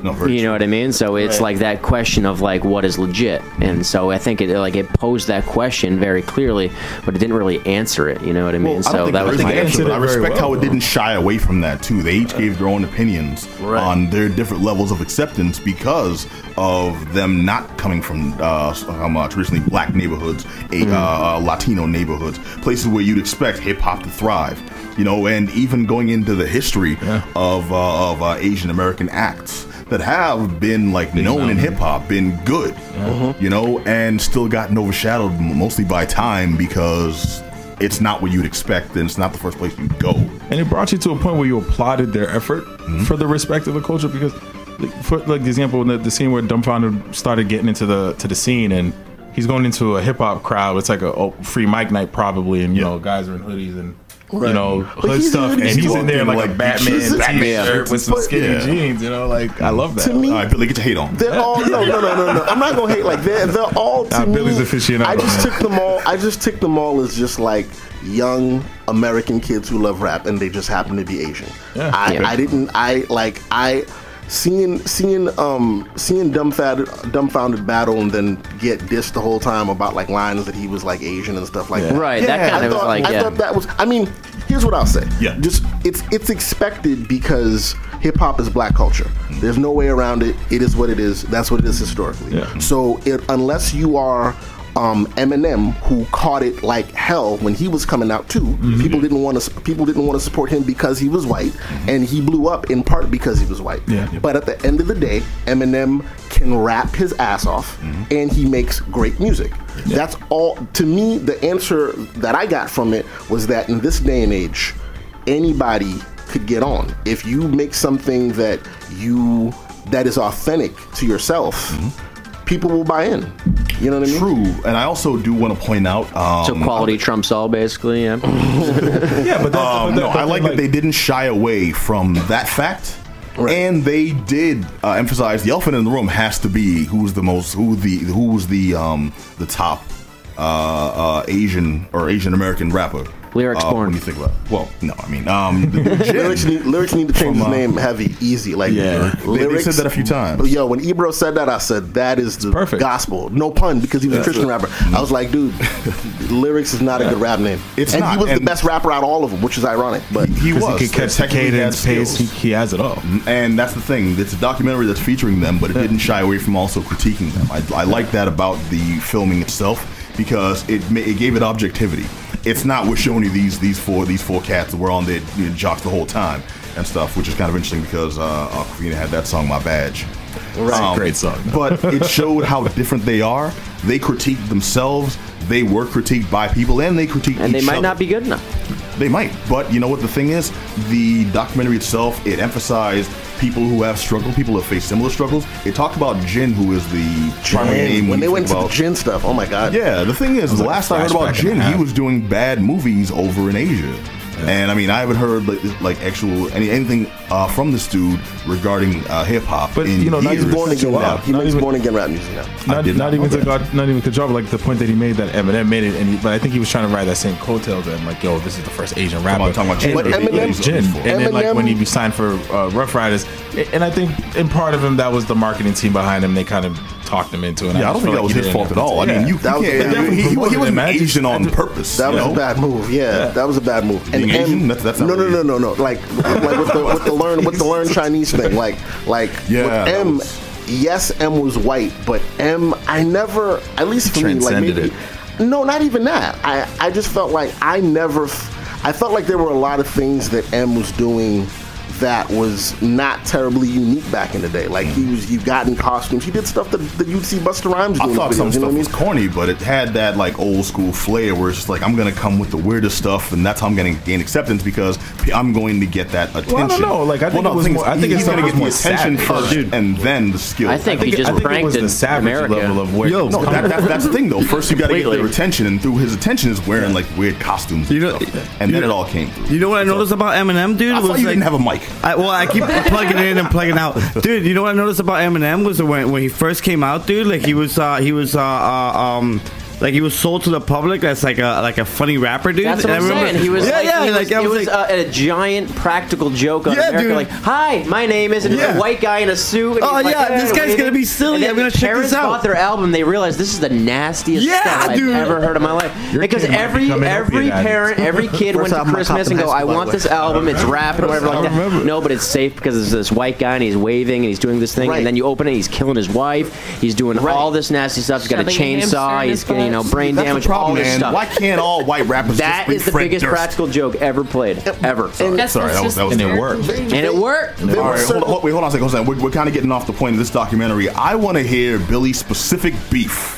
No, very You know what I mean? So it's like that question of like what is legit, and so I think it like it posed that question very clearly, but it didn't really answer it. You know what I mean? Well, I so don't think that there was is my answer, answer but I respect well, how it didn't shy away from that too. They each gave their own opinions Right. on their different levels of acceptance because of them not coming from uh, um, uh, traditionally black neighborhoods, a, Mm-hmm. uh, uh, Latino neighborhoods, places where you'd expect hip hop to thrive. You know, and even going into the history of uh, of uh, Asian American acts that have been like known in hip hop, been good, you know, and still gotten overshadowed mostly by time because it's not what you'd expect and it's not the first place you'd go. and it brought you to a point where you applauded their effort Mm-hmm. for the respect of the culture because like, for like the example the, the scene where dumbfoundead started getting into the to the scene and he's going into a hip-hop crowd it's like a oh, free mic night probably and you know guys are in hoodies and you know hood stuff and he's in there in like, like a Batman, Batman shirt with some skinny Yeah. jeans you know like I love that To me, All right, Billy, get your hate on. They're all no, no, no, no, no. I'm not gonna hate like they're they're all to Nah, me. Billy's aficionado, I just man. took them all. I just took them all as just like young American kids who love rap, and they just happen to be Asian. Yeah. I, Yeah. I didn't. I like I. Seeing seeing um seeing dumbfoundead dumbfoundead battle and then get dissed the whole time about like lines that he was like Asian and stuff like that. Right, that I kind of was thought, like, I yeah. thought that was. I mean, here's what I'll say. Yeah. just it's it's expected because hip hop is black culture. There's no way around it. It is what it is. That's what it is historically. Yeah. So it, unless you are um, Eminem, who caught it like hell when he was coming out too, mm-hmm. people didn't want to people didn't want to support him because he was white, mm-hmm. and he blew up in part because he was white. Yeah. But at the end of the day, Eminem can rap his ass off, mm-hmm. and he makes great music. That's all. To me, the answer that I got from it was that in this day and age, anybody could get on if you make something that you that is authentic to yourself. People will buy in. You know what I mean? True, and I also do want to point out. Um, So quality trumps all, basically. Yeah. yeah but, that, Um, no, I like that they didn't shy away from that fact. And they did uh, emphasize the elephant in the room has to be who's the most who the who's the um the top uh, uh Asian or Asian American rapper. Lyricks uh, born. When you think about well, no, I mean um the Lyricks need Lyricks need to change From, his uh, name heavy easy like Yeah. They- they said that a few times. Yo, when Ebro said that, I said that is the perfect. gospel. No pun because he was a Christian rapper. I was like, dude, Lyricks is not a good rap name. It's and not, he was and- the best rapper out of all of them, which is ironic. But he was he could catch the cadence pace he, he has it all and that's the thing. It's a documentary that's featuring them, but it didn't shy away from also critiquing them. I, I like that about the filming itself because it it gave it objectivity. It's not we're showing you these these four these four cats that were on their you know, jocks the whole time and stuff, which is kind of interesting because uh, Awkwafina had that song "My Vag." Right. Great song, but it showed how different they are they critique themselves. They were critiqued by people, and they critique And they might other. not be good enough. They might, but you know what the thing is? The documentary itself it emphasized people who have struggled, people who have faced similar struggles. It talked about Jin, who is the primary name when they went think to the about. Jin stuff, oh my god. Yeah, the thing is, the like last I heard about flashback and a Jin, he was doing bad movies over in Asia. And I mean, I haven't heard like, like actual any, anything uh, from this dude regarding uh, hip hop. But, in you know, years. He's born again Wow. now. He Not makes even- born again rap music now. Not, not not even know to. God, not even to drop like the point that he made that Eminem made it, and he, but I think he was trying to ride that same coattails and like, yo, this is the first Asian rapper. on, talking about Jin. And- But and- Eminem- and Jin. and then like when he signed for uh, Ruff Ryders, and I think in part of him that was the marketing team behind him. They kind of talked him into it. Yeah, I don't think feel that was his fault at all. I mean, you, That was you a bad he, he, he wasn't Asian on purpose. That was know? a bad move. Yeah, Yeah. that was a bad move. Being Asian? That's- that's no, no, no, no, no. Like, like with the with the learn with the learn Chinese thing. Like, like Yeah, with M. was- Yes, M was white, but M, I never, at least for me, like maybe, no, not even that. I, I just felt like I never, I felt like there were a lot of things that M was doing that was not terribly unique back in the day. Like he mm. was, he got in costumes. He did stuff that, that you'd see Busta Rhymes doing. I thought in some you know stuff what I was mean? corny, but it had that like old school flair where it's just like I'm gonna come with the weirdest stuff, and that's how I'm gonna gain acceptance because I'm going to get that attention. Well, I don't know. Like, I think no, it was more- I think he's it's gonna get the more attention first, Dude. and then the skill. I think I he just I think it pranked was the in savage America. level of where. Yo, no, that, that, that's the thing though. First, you got to get Completely. their attention, and through his attention is wearing like weird costumes, You and, know- stuff. and then it all came through. You know what I noticed about Eminem, dude? I was thought you like, didn't have a mic. I, well, I keep plugging in and plugging out, dude. You know what I noticed about Eminem was when when he first came out, dude. Like he was uh, he was uh, uh, um. Like he was sold to the public as like a like a funny rapper, dude. That's what And I'm I remember- saying. He was yeah, like, yeah, he like was, I it was was like, uh, a giant practical joke on Yeah, America. dude. Like, hi, my name is, and it's Yeah. a white guy in a suit. And Oh, he's like, yeah, this guy's gonna be silly. I'm gonna when check parents this out. bought their album. They realized this is the nastiest Yeah, stuff dude. I've ever heard in my life. Your because every every parent, every kid went to Christmas and go, I want this album. It's rap and whatever like that. No, but it's safe because it's this white guy and he's waving and he's doing this thing. And then you open it, he's killing his wife. He's doing all this nasty stuff. He's got a Shoving a hamster chainsaw. He's getting you know brain That's damage. the all problem, this man. stuff. Why can't all white rappers That just is the Fred biggest Durst? practical joke ever played, ever. Guess Sorry, that was that was and it worked. and it worked. There All were right, hold on, wait, hold on a second. Hold on. We're, we're kind of getting off the point of this documentary. I want to hear Billy's specific beef.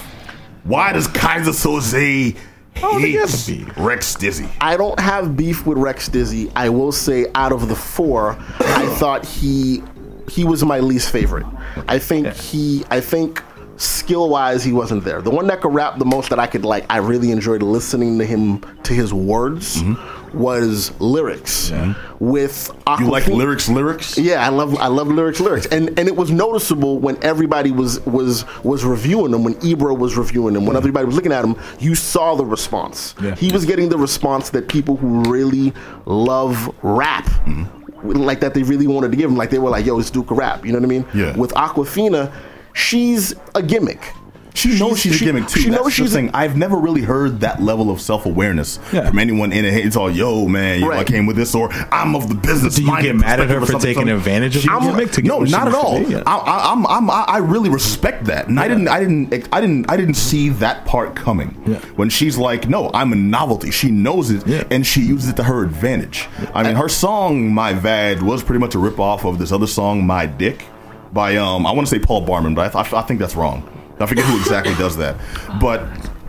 Why does Keyser Soze Oh, they hate beef. Rex Dizzy? I don't have beef with Rex Dizzy. I will say, out of the four, I thought he he was my least favorite. I think he, I think skill wise, he wasn't there. The one that could rap the most that I could like, I really enjoyed listening to him to his words mm-hmm. was Lyricks. With You like Awkwafina- Lyricks, Lyricks? Yeah, I love I love Lyricks, Lyricks, and and it was noticeable when everybody was was was reviewing them. When Ebro was reviewing them, when everybody was looking at him, you saw the response. Yeah. He was getting the response that people who really love rap. Mm-hmm. Like that, they really wanted to give him. Like they were like, "Yo, this can rap." You know what I mean? Yeah. With Awkwafina, she's a gimmick. She knows she's she- a gimmick too. she That's knows the she's a- thing. I've never really heard that level of self awareness Yeah. from anyone in it. It's all, yo, man, you know, I came with this, or I'm of the business. Do you get mad at her for taking advantage of your I'm- gimmick to get no, what not at all. be? Yeah. I, I, I'm, I'm, I I really respect that, and I didn't, I didn't, I didn't, I didn't see that part coming. Yeah. When she's like, "No, I'm a novelty," she knows it, Yeah. and she uses it to her advantage. I mean, her song "My Vag" was pretty much a rip off of this other song "My Dick" by um, I want to say Paul Barman, but I, I, I think that's wrong. I forget who exactly does that, but.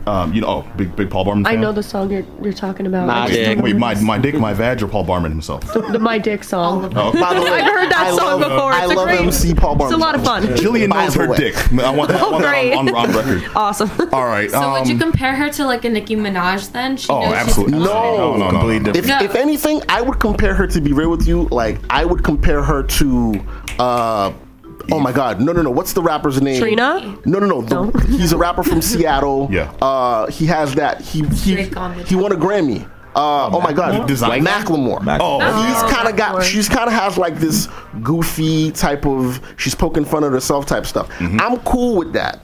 Um, you know, oh, big big Paul Barman. I fan? know the song you're you're talking about. My Dick. Wait, my my dick, my vag, or Paul Barman himself? the, the My Dick song. Oh. By the way, I've heard that I song love, before. I It's a love great- MC Paul Barman. It's a lot of fun. Jillian By knows her way. dick. I want that, I Oh, want that on, on, on record. Awesome. All right. So would you um, compare her to like a Nicki Minaj then? She Oh, knows absolutely. a- No. no, no, no, Completely no. If, No. if anything, I would compare her to be real with you. Like I would compare her to. uh Oh my God! No, no, no. What's the rapper's name? Trina? No, no, no. The, No. He's a rapper from Seattle. Yeah. Uh, he has that. He he Drake on the he won a Grammy. Uh, oh my God! Design- Macklemore. Mac- Oh, He's kind of got. She's kind of has like this goofy type of. She's poking fun at herself type stuff. Mm-hmm. I'm cool with that.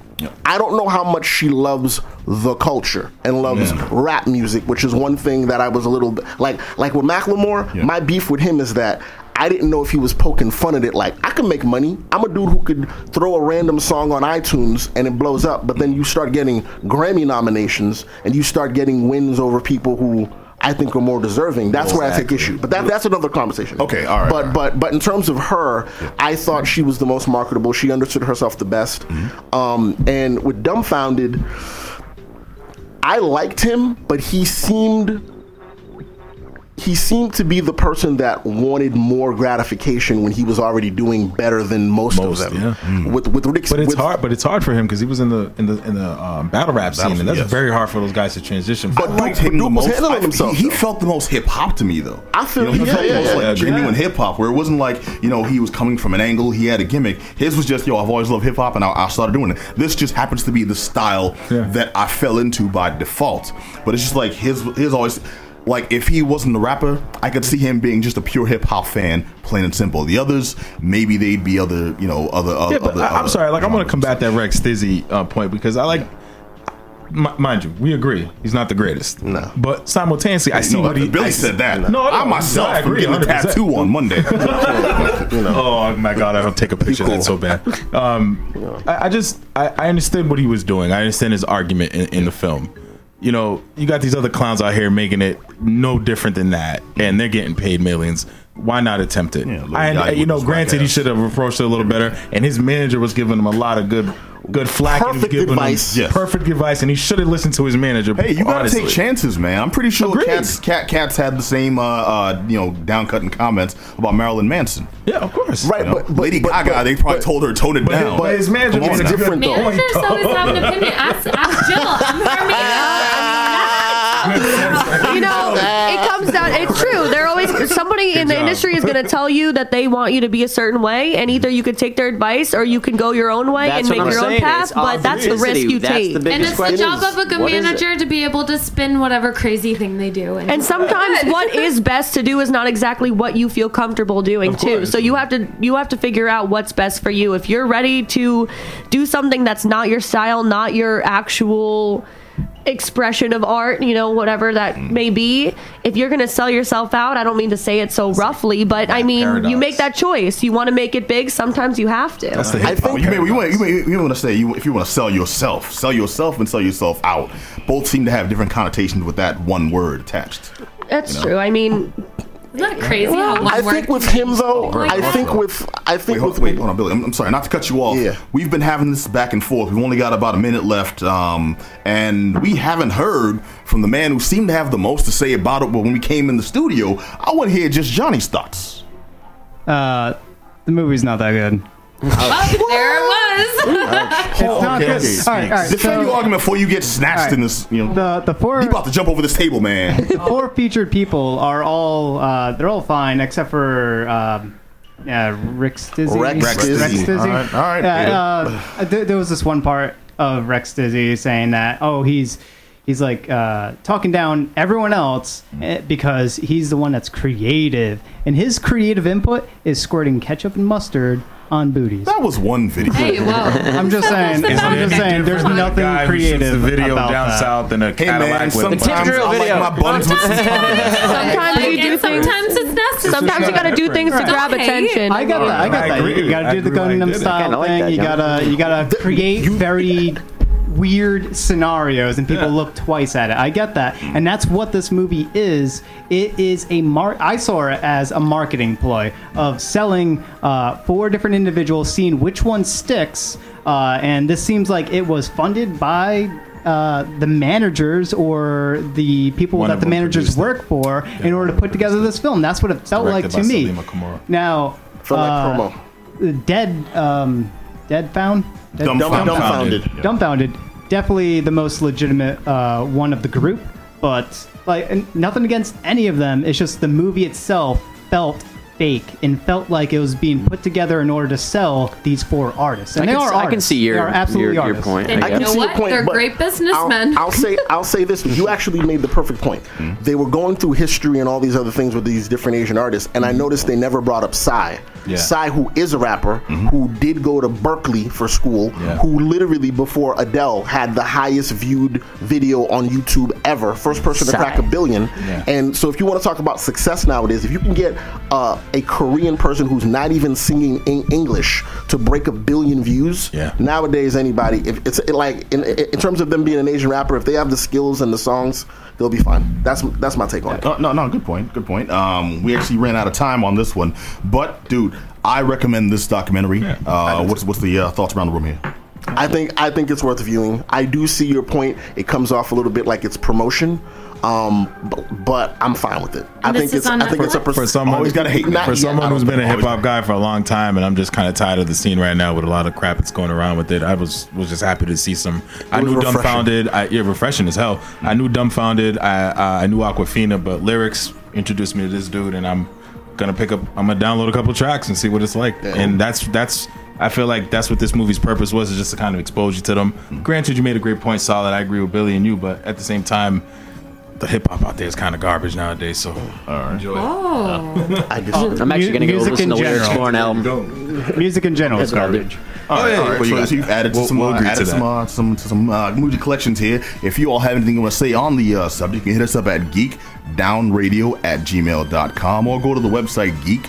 I don't know how much she loves the culture and loves rap music, which is one thing that I was a little like. Like with Macklemore, Yeah. my beef with him is that I didn't know if he was poking fun at it. Like I can make money. I'm a dude who could throw a random song on iTunes and it blows up. But then you start getting Grammy nominations and you start getting wins over people who. I think are more deserving. That's where I take issue. But that, that's another conversation. Okay, all right, But all right. but but in terms of her, I thought she was the most marketable. She understood herself the best. Mm-hmm. Um, and with dumbfoundead, I liked him, but he seemed he seemed to be the person that wanted more gratification when he was already doing better than most, Most, of them. yeah. Mm. With with Rick, But it's with, hard. But it's hard for him because he was in the in the in the um, battle rap scene, and that's yes. very hard for those guys to transition. But from. Duke- liked him Duke the was most. handling I- himself, he, he felt the most hip hop to me, though. I feel- you know, he yeah, felt yeah, the most yeah, like yeah. genuine hip hop, where it wasn't like you know he was coming from an angle, he had a gimmick. His was just yo, I've always loved hip hop, and I, I started doing it. This just happens to be the style Yeah. that I fell into by default. But it's just like his his always. Like if he wasn't a rapper, I could see him being just a pure hip hop fan, plain and simple. The others, maybe they'd be other, you know, other. other Yeah, but other, I, I'm other sorry. Like, I want to genres. combat that Rex Dizzy uh, point because I like. M- mind you, we agree he's not the greatest. No. but simultaneously, I see No, what he. Billy I- said that. No, no, I myself I am agree. getting a 100%. tattoo on Monday. you know. Oh my god, I don't take a picture. cool. That's so bad. Um, I, I just I, I understood what he was doing. I understand his argument in, in the film. You know, you got these other clowns out here making it no different than that, and they're getting paid millions. Why not attempt it? Yeah, I, you know, granted, he should have approached it a little better, and his manager was giving him a lot of good, good flack. and he was Perfect giving him advice. Yes. Perfect advice, and he should have listened to his manager. Hey, you gotta honestly. take chances, man. I'm pretty sure Agreed. Cats, Cat, Cats had the same, uh, uh, you know, downcutting comments about Marilyn Manson. Yeah, of course. Right, You know? but, but Lady but, Gaga, but- they probably but- told her tone it But, down. but his manager was on made a different though. point. Managers always have an opinion. Ask, ask Jill. I'm her manager. you know, it comes down. It's true. They're always somebody in the industry is going to tell you that they want you to be a certain way, and either you could take their advice or you can go your own way That's and make I'm your own saying. path. It's But that's the risk authenticity. you That's take. the And it's the question. job of a good What is it? manager to be able to spin whatever crazy thing they do. And sometimes what is best to do is not exactly what you feel comfortable doing Of too. course. So you have to you have to figure out what's best for you. If you're ready to do something that's not your style, not your actual expression of art, you know, whatever that may be, if you're going to sell yourself out, I don't mean to say it so roughly, but I mean, you make that choice. You want to make it big, sometimes you have to. That's the I hip hop. think- You may, you may, you may, you want to say you, if you want to sell yourself, sell yourself and sell yourself out. Both seem to have different connotations with that one word attached. That's true. I mean, Isn't that crazy how one I word think with him though, like I think with I Wait, think hold, with wait, hold on, Billy. I'm, I'm sorry, not to cut you off. Yeah. We've been having this back and forth. We've only got about a minute left, um, and we haven't heard from the man who seemed to have the most to say about it. But when we came in the studio, I want to hear just Johnny's thoughts. Uh, the movie's not that good. Oh, there it was. It's not okay, good. okay. All right, all right. Defend so your argument before you get snatched All right. in this. You know, the the four he about to jump over this table, man. the four featured people are all uh, they're all fine except for um, yeah, Rex Dizzy. Rex Dizzy. Rex Dizzy. All right, all right. Yeah, uh, th- there was this one part of Rex Dizzy saying that oh he's he's like uh, talking down everyone else eh, because he's the one that's creative and his creative input is squirting ketchup and mustard on booties. That was one video. hey, whoa. I'm just saying. I'm just saying. There's nothing guy who shoots creative The video about down that. south in a Hey Cadillac man, with sometimes drill I like video. my buns with some sometimes you do things. sometimes it's necessary. Sometimes you got to do things to grab Okay. attention. I got that. I got that. agree. You got to do the agree why he Gangnam. Style thing. you gotta you gotta create very weird scenarios, and people look twice at it. I get that, and that's what this movie is. It is a mar. I saw it as a marketing ploy of selling uh, four different individuals, seeing which one sticks, uh, and this seems like it was funded by. Uh, the managers or the people One that the managers produced it. work for in order to put together this film. That's what it felt like to me. Now, for like uh, promo. dead um dead found dead, Dumbfoundead. Dumbfoundead. dumbfoundead definitely the most legitimate uh one of the group but like and nothing against any of them it's just the movie itself felt fake and felt like it was being put together in order to sell these four artists and I they can are s- I can artists. see your- they are absolutely your- your artists. point, And I you guess. know see your what? point, They're but great businessmen. I'll, I'll say I'll say this. You actually made the perfect point. They were going through history and all these other things with these different Asian artists, and I noticed they never brought up Psy. Yeah. Psy, who is a rapper, who did go to Berklee for school, Yeah. who literally before Adele had the highest viewed video on YouTube ever, first person to crack a billion. Yeah. And so, if you want to talk about success nowadays, if you can get uh, a Korean person who's not even singing in English to break a billion views, nowadays anybody, if it's it, like in, in terms of them being an Asian rapper, if they have the skills and the songs, they'll be fine. That's that's my take on it. No, no, no. Good point. Good point. Um, we actually ran out of time on this one, but dude, I recommend this documentary. Uh, what's what's the uh, thoughts around the room here? I think I think it's worth viewing. I do see your point. It comes off a little bit like it's promotion, um, but, but I'm fine with it. I think it's I think it's a Netflix? pers- for someone Always gotta hate, man. for someone who's been a hip hop guy for a long time, and I'm just kind of tired of the scene right now with a lot of crap that's going around with it. I was was just happy to see some. I knew refreshing. dumbfoundead. I, yeah, refreshing as hell. I knew dumbfoundead. I uh, I knew Awkwafina, but Lyricks introduced me to this dude, and I'm gonna pick up. I'm gonna download a couple tracks and see what it's like. And that's that's. I feel like that's what this movie's purpose was, is just to kind of expose you to them. Granted, you made a great point, solid. I agree with Billy and you, but at the same time, the hip hop out there is kind of garbage nowadays. So enjoy it. Oh. I just, I'm actually going to go Music listen in to Lyricks general. for an album. Music in general is That's what I'll do. garbage. All right, yeah, all right. what you guys, you've added We'll- some, we'll uh, agree added to some, that. uh, some, some uh, movie collections here. If you all have anything you want to say on the uh, subject, you can hit us up at geekdownradio at gmail.com or go to the website geek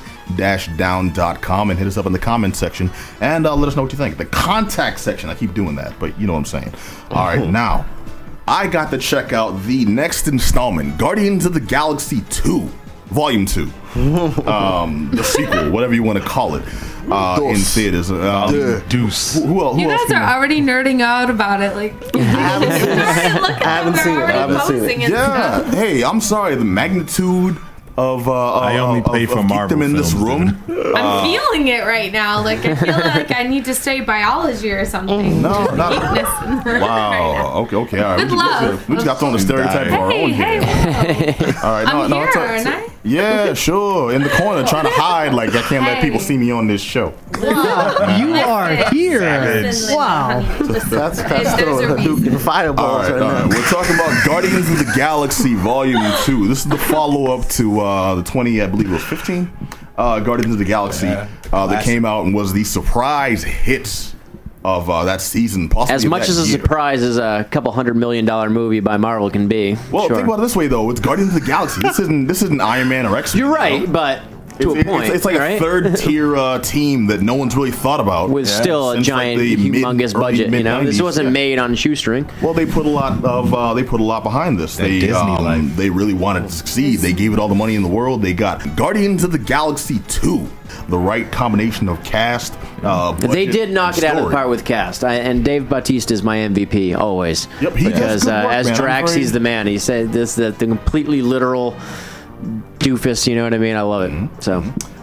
down.com and hit us up in the comments section and uh, let us know what you think. The contact section, I keep doing that, but you know what I'm saying. All right, now I got to check out the next installment, Guardians of the Galaxy 2, Volume 2. um, the sequel, whatever you want to call it, uh, in Dos. theaters. Um, Duh. Deuce. who, who, who You else guys can- are already nerding out about it. Like, I haven't seen it. I haven't seen it. I haven't seen it. Yeah. Hey, I'm sorry. The magnitude of uh, I only of- play of for geekdom Marvel in this films, room. I'm feeling it right now. Like I feel like I need to study biology or something. No, not- in the- right now. Wow. Okay. Okay. All right. With we just, love. we just got thrown a stereotype of our Hey, own hey, here. whoa. All right. I'm no, no, here, it's a- aren't I? Yeah, sure. In the corner, trying to hide like I can't let people see me on this show. You are here. Listen, Wow. That's There's that's a throwing reason. Fireballs All right, right all right. now. We're talking about Guardians of the Galaxy Volume Two. This is the follow-up to uh, the 20, I believe it was 15. Uh, Guardians of the Galaxy Yeah. uh, that Last- came out and was the surprise hit of uh, that season. Possibly As much as a year. surprise as a couple hundred million dollar movie by Marvel can be. Well, sure. think about it this way though. It's Guardians of the Galaxy. This isn't this isn't Iron Man or X. You're right, but to it's, a point, it's, it's like right? a third tier uh, team that no one's really thought about with still a since, like, giant, mid- humongous budget. You know, this wasn't Yeah. made on shoestring. Well, they put a lot of uh, they put a lot behind this. That they um, they really wanted to succeed. They gave it all the money in the world. They got Guardians of the Galaxy two, the right combination of cast. Uh, They did knock it out of the park with cast, I, and Dave Bautista is my MVP always. Yep, he does because good uh, work, as man. Drax, he's the man. He said this the, the completely literal doofus. You know what I mean? I love it. Mm-hmm. So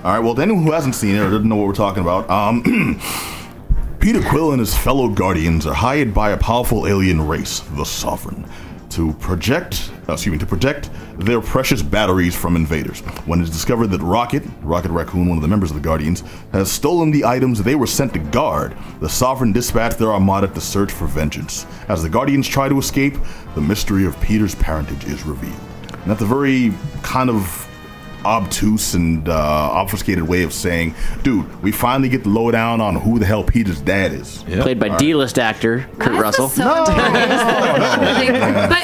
All right. Well, to anyone who hasn't seen it or doesn't know what we're talking about, um, Peter Quill and his fellow Guardians are hired by a powerful alien race, the Sovereign, to project, uh, excuse me, to protect their precious batteries from invaders. When it's discovered that Rocket, Rocket Raccoon, one of the members of the Guardians, has stolen the items they were sent to guard, the Sovereign dispatched their armada to search for vengeance. As the Guardians try to escape, the mystery of Peter's parentage is revealed. And that's a very kind of obtuse and uh, obfuscated way of saying, dude, we finally get the lowdown on who the hell Peter's dad is. played by D-list actor Kurt That's Russell. So but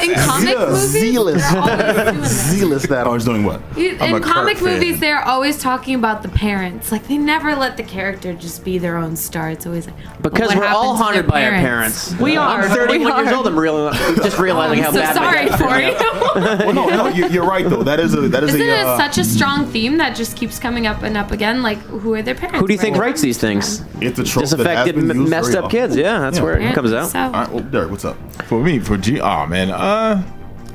in comic Yeah, movies, zealous. they're always doing that. Zealous that. Oh, he's doing what? You- I'm a In Kurt comic fan. movies, they're always talking about the parents. Like they never let the character just be their own star. It's always like Because we're all haunted their by our parents. We are. I'm 31 We years old. I'm real, just realizing how I'm so bad my sorry dad for you. Well, no, no, you, you're right though. That is a that is Isn't a. it Uh, such a strong theme that just keeps coming up and up again? Like, who are their parents? Who do you think Where writes these things? it's a trope that has Disaffected, been m- used messed up kids. Yeah, that's where it Yeah, comes out. So, All right, well, Derek, what's up? For me, for G, oh man, uh,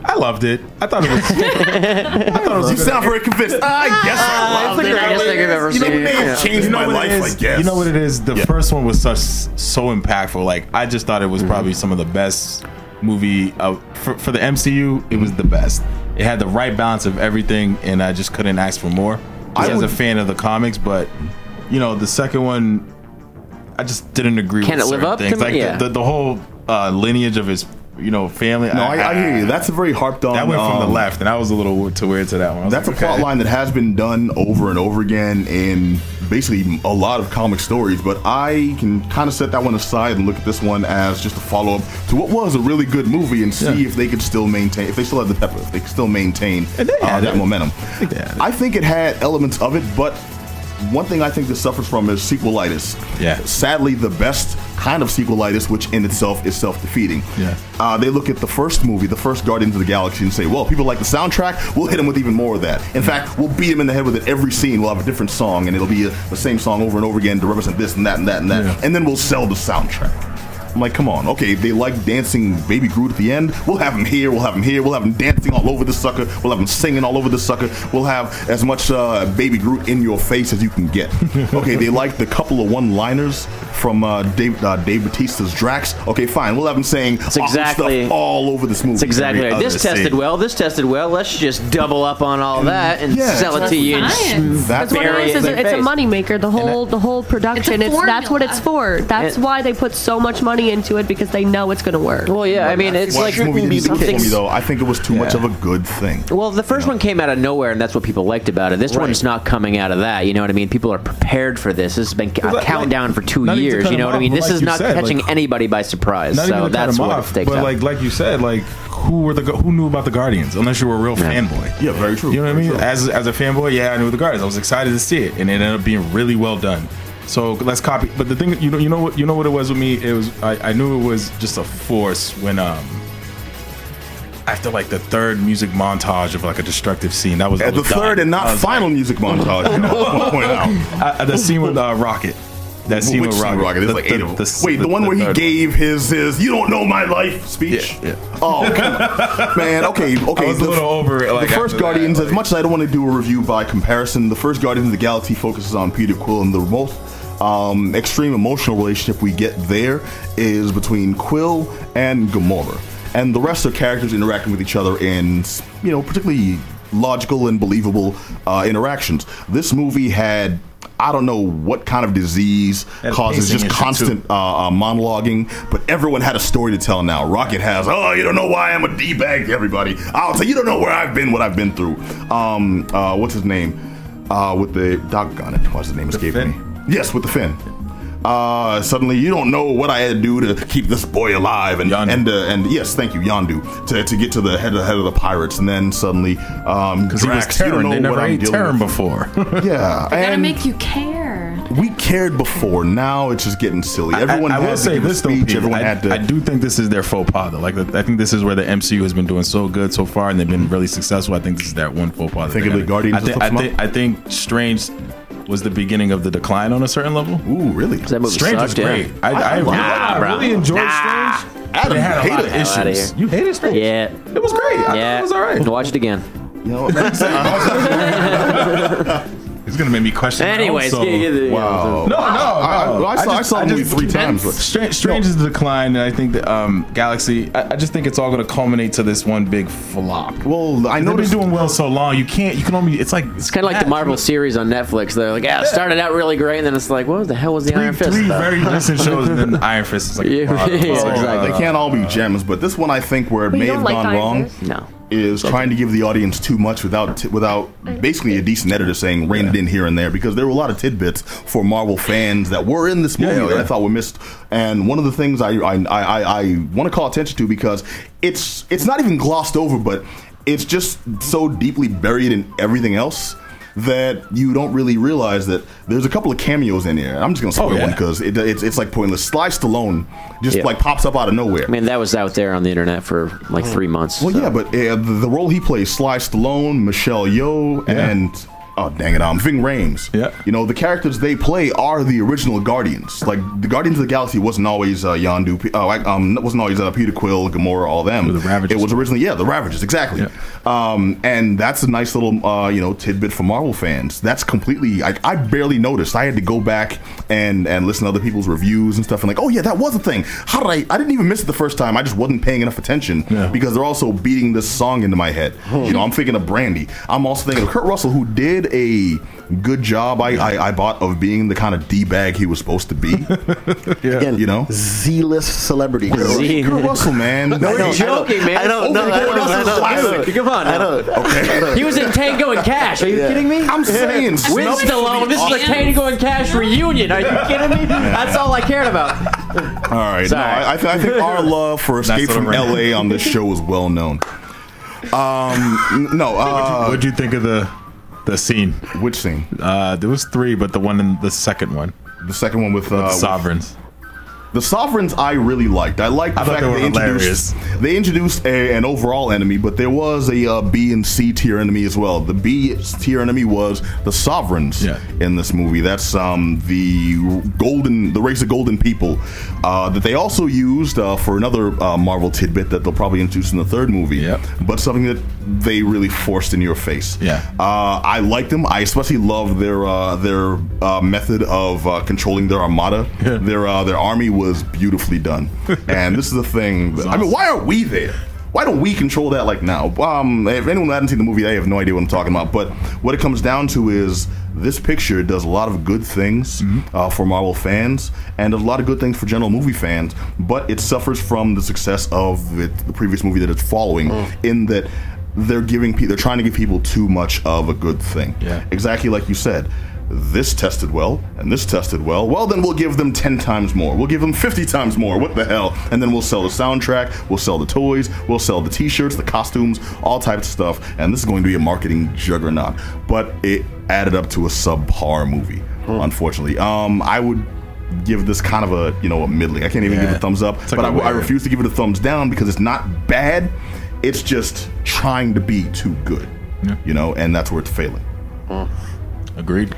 I loved it. I thought it was. I thought it was. You sound very convinced. I guess I it's loved the it. greatest thing I've ever You know, seen. it may have Yeah. changed You know my what it life. is? I guess. You know what it is? The Yeah. first one was such so impactful. Like I just thought it was probably some of the best movie uh, for for the MCU. It was the best. It had the right balance of everything, and I just couldn't ask for more. I I was a fan of the comics, but you know the second one, I just didn't agree. Can with it live certain up to things. me? Like Yeah. the, the the whole uh, lineage of his you know, family. No, I, I hear you. That's a very harped on. that went from the um, left, and I was a little too weird to that one. That's like, a plot line that has been done over and over again in basically a lot of comic stories, but I can kind of set that one aside and look at this one as just a follow up to what was a really good movie and see Yeah. if they could still maintain, if they still have the pepper, if they could still maintain uh, that momentum. think had it. I think it had elements of it, but one thing I think this suffers from is sequelitis. Yeah. Sadly, the best kind of sequelitis, which in itself is self-defeating. Yeah. Uh, they look at the first movie, the first Guardians of the Galaxy, and say, "Well, people like the soundtrack. We'll hit them with even more of that. In fact, we'll beat them in the head with it every scene. We'll have a different song, and it'll be a, the same song over and over again to represent this and that and that and that. Yeah. And then we'll sell the soundtrack." I'm like, come on, okay, they like dancing Baby Groot at the end. We'll have him here, we'll have him here, we'll have him dancing all over the sucker, we'll have him singing all over the sucker, we'll have as much uh, Baby Groot in your face as you can get. okay, they like the couple of one liners from uh, Dave, uh, Dave Bautista's Drax. Okay, fine, we'll have him saying That's awesome exactly- stuff all over this movie. That's exactly right. This tested scene. well. This tested well. Let's just double up on all that and Yeah, sell it to you. and. That's That's what it is. it is in it's their a face. moneymaker. The whole the whole production. It's It's, that's what it's for. That's And- why they put so much money into it because they know it's going to work. Well, yeah. I mean, it's Well, like this movie didn't do for me though. I think it was too much of a good thing. Well, the first one came out of nowhere, and that's what people liked about it. This Right. one's not coming out of that. You know what I mean? People are prepared for this. This has been a like- countdown for two not even to years. You know him what I mean? This like is not said, catching like- anybody by surprise. Not so even cut that's what off, it takes but out. like like you said, like who were the who knew about the Guardians unless you were a real Yeah. fanboy. Yeah, very true. You know what I mean? true. As as a fanboy, yeah, I knew the Guardians. I was excited to see it, and it ended up being really well done. So let's copy. But the thing, you know, you know what, you know what it was with me. It was I, I knew it was just a force when um after like the third music montage of like a destructive scene. That was At the dying. third and not final music montage, you know, I point out. like- uh, the scene with uh, Rocket. That scene Which with Rocket. Rocket? There's The- like the- eight of them. the- Wait, the, the- one the where he gave his his "You don't know my life" speech. Yeah, yeah. Oh, man. Okay, okay. I was a little over it. Like the first Guardians, that, as much as I don't want to do a review by comparison, the first Guardians of the Galaxy focuses on Peter Quill, and the most um, extreme emotional relationship we get there is between Quill and Gamora, and the rest are characters interacting with each other in, you know, particularly logical and believable uh, interactions. This movie had. I don't know what kind of disease And causes just constant uh, uh, monologuing, but everyone had a story to tell now. Rocket has, oh, you don't know why I'm a D-bag to everybody. I'll say, you don't know where I've been, what I've been through. Um, uh, what's his name? Uh, with the, doggone it, what's his name escaping me? Yes, with the fin. Uh, suddenly you don't know what I had to do to keep this boy alive, and Yondu. and uh, and yes, thank you, Yondu, to, to get to the head of the head of the pirates, and then suddenly, um, Because he was Drax, you don't Terran. They never I'm ate dealing Terran with. before. Yeah, Gotta make you care. we cared before. Now it's just getting silly. Everyone I, I had will to say give this though, speech. Pete, Everyone I, had to. I do think this is their faux pas though. Like I think this is where the MCU has been doing so good so far, and they've been really successful. I think this is that one faux pas. that Think of the Guardians I think, that I fucks 'em think, I think Strange was the beginning of the decline on a certain level. Ooh, really? that movie Strange was sucked, yeah. great. I, I, I really, I it. really enjoyed nah. Strange. Adam, It had a you lot hated of it. Hell outta issues. here. You hated Strange? Yeah. It was great. I thought Yeah. it was all right. Watch it again. You know, It's gonna make me question. my own Anyways, soul. get- get wow. No, no, no. I, I, saw, I just- saw the movie just- three times. But Strange, Strange is the decline, and I think that um, Galaxy. I, I just think it's all going to culminate to this one big flop. well, I know They've been doing well so long. You can't. You can only. It's like It's kind of like the Marvel series on Netflix. They're like, yeah, it started out really great, and then it's like, what the hell was the Three, Iron Fist? three stuff? very decent shows, and then Iron Fist is like. Yeah, yeah, it's like, exactly. They can't all be gems, but this one I think where it But may have like gone Iron wrong Fist? No. Is trying to give the audience too much without t- without basically a decent editor saying rein it in here and there because there were a lot of tidbits for Marvel fans that were in this movie Yeah, yeah, that I thought were missed. And one of the things I I, I, I, I want to call attention to because it's it's not even glossed over, but it's just so deeply buried in everything else. That you don't really realize that there's a couple of cameos in here. I'm just gonna spoil Oh, yeah. one because it, it's it's like pointless. Sly Stallone just Yeah. like pops up out of nowhere. I mean, that was out there on the internet for like three months. Well, so. yeah, but uh, the, the role he plays, Sly Stallone, Michelle Yeoh, Yeah. and oh dang it, um, Ving Rhames. Yeah. you know the characters they play are the original Guardians. Like the Guardians of the Galaxy wasn't always uh, Yondu, uh, like, um, wasn't always uh, Peter Quill, Gamora, all them. Or the Ravagers. It was originally yeah, the Ravagers, exactly. Yeah. Um, and that's a nice little uh, you know tidbit for Marvel fans. That's completely I, I barely noticed. I had to go back and and listen to other people's reviews and stuff and like oh yeah that was a thing. How did I? I didn't even miss it the first time. I just wasn't paying enough attention Yeah. because they're also beating this song into my head. You know I'm thinking of Brandy. I'm also thinking of Kurt Russell who did did a good job. I I, I bought of being the kind of d bag he was supposed to be. Again, You know, Z-list celebrity. Kurt Russell. Z- Kurt Russell, man. No, You're I joking, man. I don't know. I don't know. I don't know. Come on. I don't. Okay. He was in Tango and Cash. Are you Yeah. kidding me? I'm saying, With Stallone, be this is a. Tango and Cash reunion. Are you kidding me? That's all I cared about. All right. No, Sorry. I, I, th- I think our love for Escape from I'm L.A. on this show is well known. Um, n- no. Uh, What'd you think of the the scene? which scene? Uh, there was three, but the one in the second one, The second one with, uh, the with- sovereigns. The sovereigns I really liked. I liked the I fact they that they introduced hilarious. they introduced a, an overall enemy, but there was a uh, B and C tier enemy as well. The B tier enemy was the sovereigns Yeah. in this movie. That's um, the golden, the race of golden people uh, that they also used uh, for another uh, Marvel tidbit that they'll probably introduce in the third movie. Yep. But something that they really forced in your face. Yeah. Uh, I liked them. I especially loved their uh, their uh, method of uh, controlling their armada. Their uh, their army was beautifully done. and this is the thing. that- I mean, why are we there? Why don't we control that like now? Um, if anyone hasn't seen the movie, they have no idea what I'm talking about. But what it comes down to is this picture does a lot of good things uh, for Marvel fans and a lot of good things for general movie fans. But it suffers from the success of it, the previous movie that it's following, in that they're giving pe- they're trying to give people too much of a good thing. Yeah. Exactly like you said. This tested well, and this tested well. Well, then we'll give them 10 times more. We'll give them 50 times more. What the hell? And then we'll sell the soundtrack, we'll sell the toys, we'll sell the t shirts, the costumes, all types of stuff. And this is going to be a marketing juggernaut. But it added up to a subpar movie, unfortunately. Um, I would give this kind of a, you know, a middling. I can't even give it a thumbs up. It's like but I weird- refuse to give it a thumbs down because it's not bad. It's just trying to be too good. Yeah. You know, and that's where it's failing. Agreed.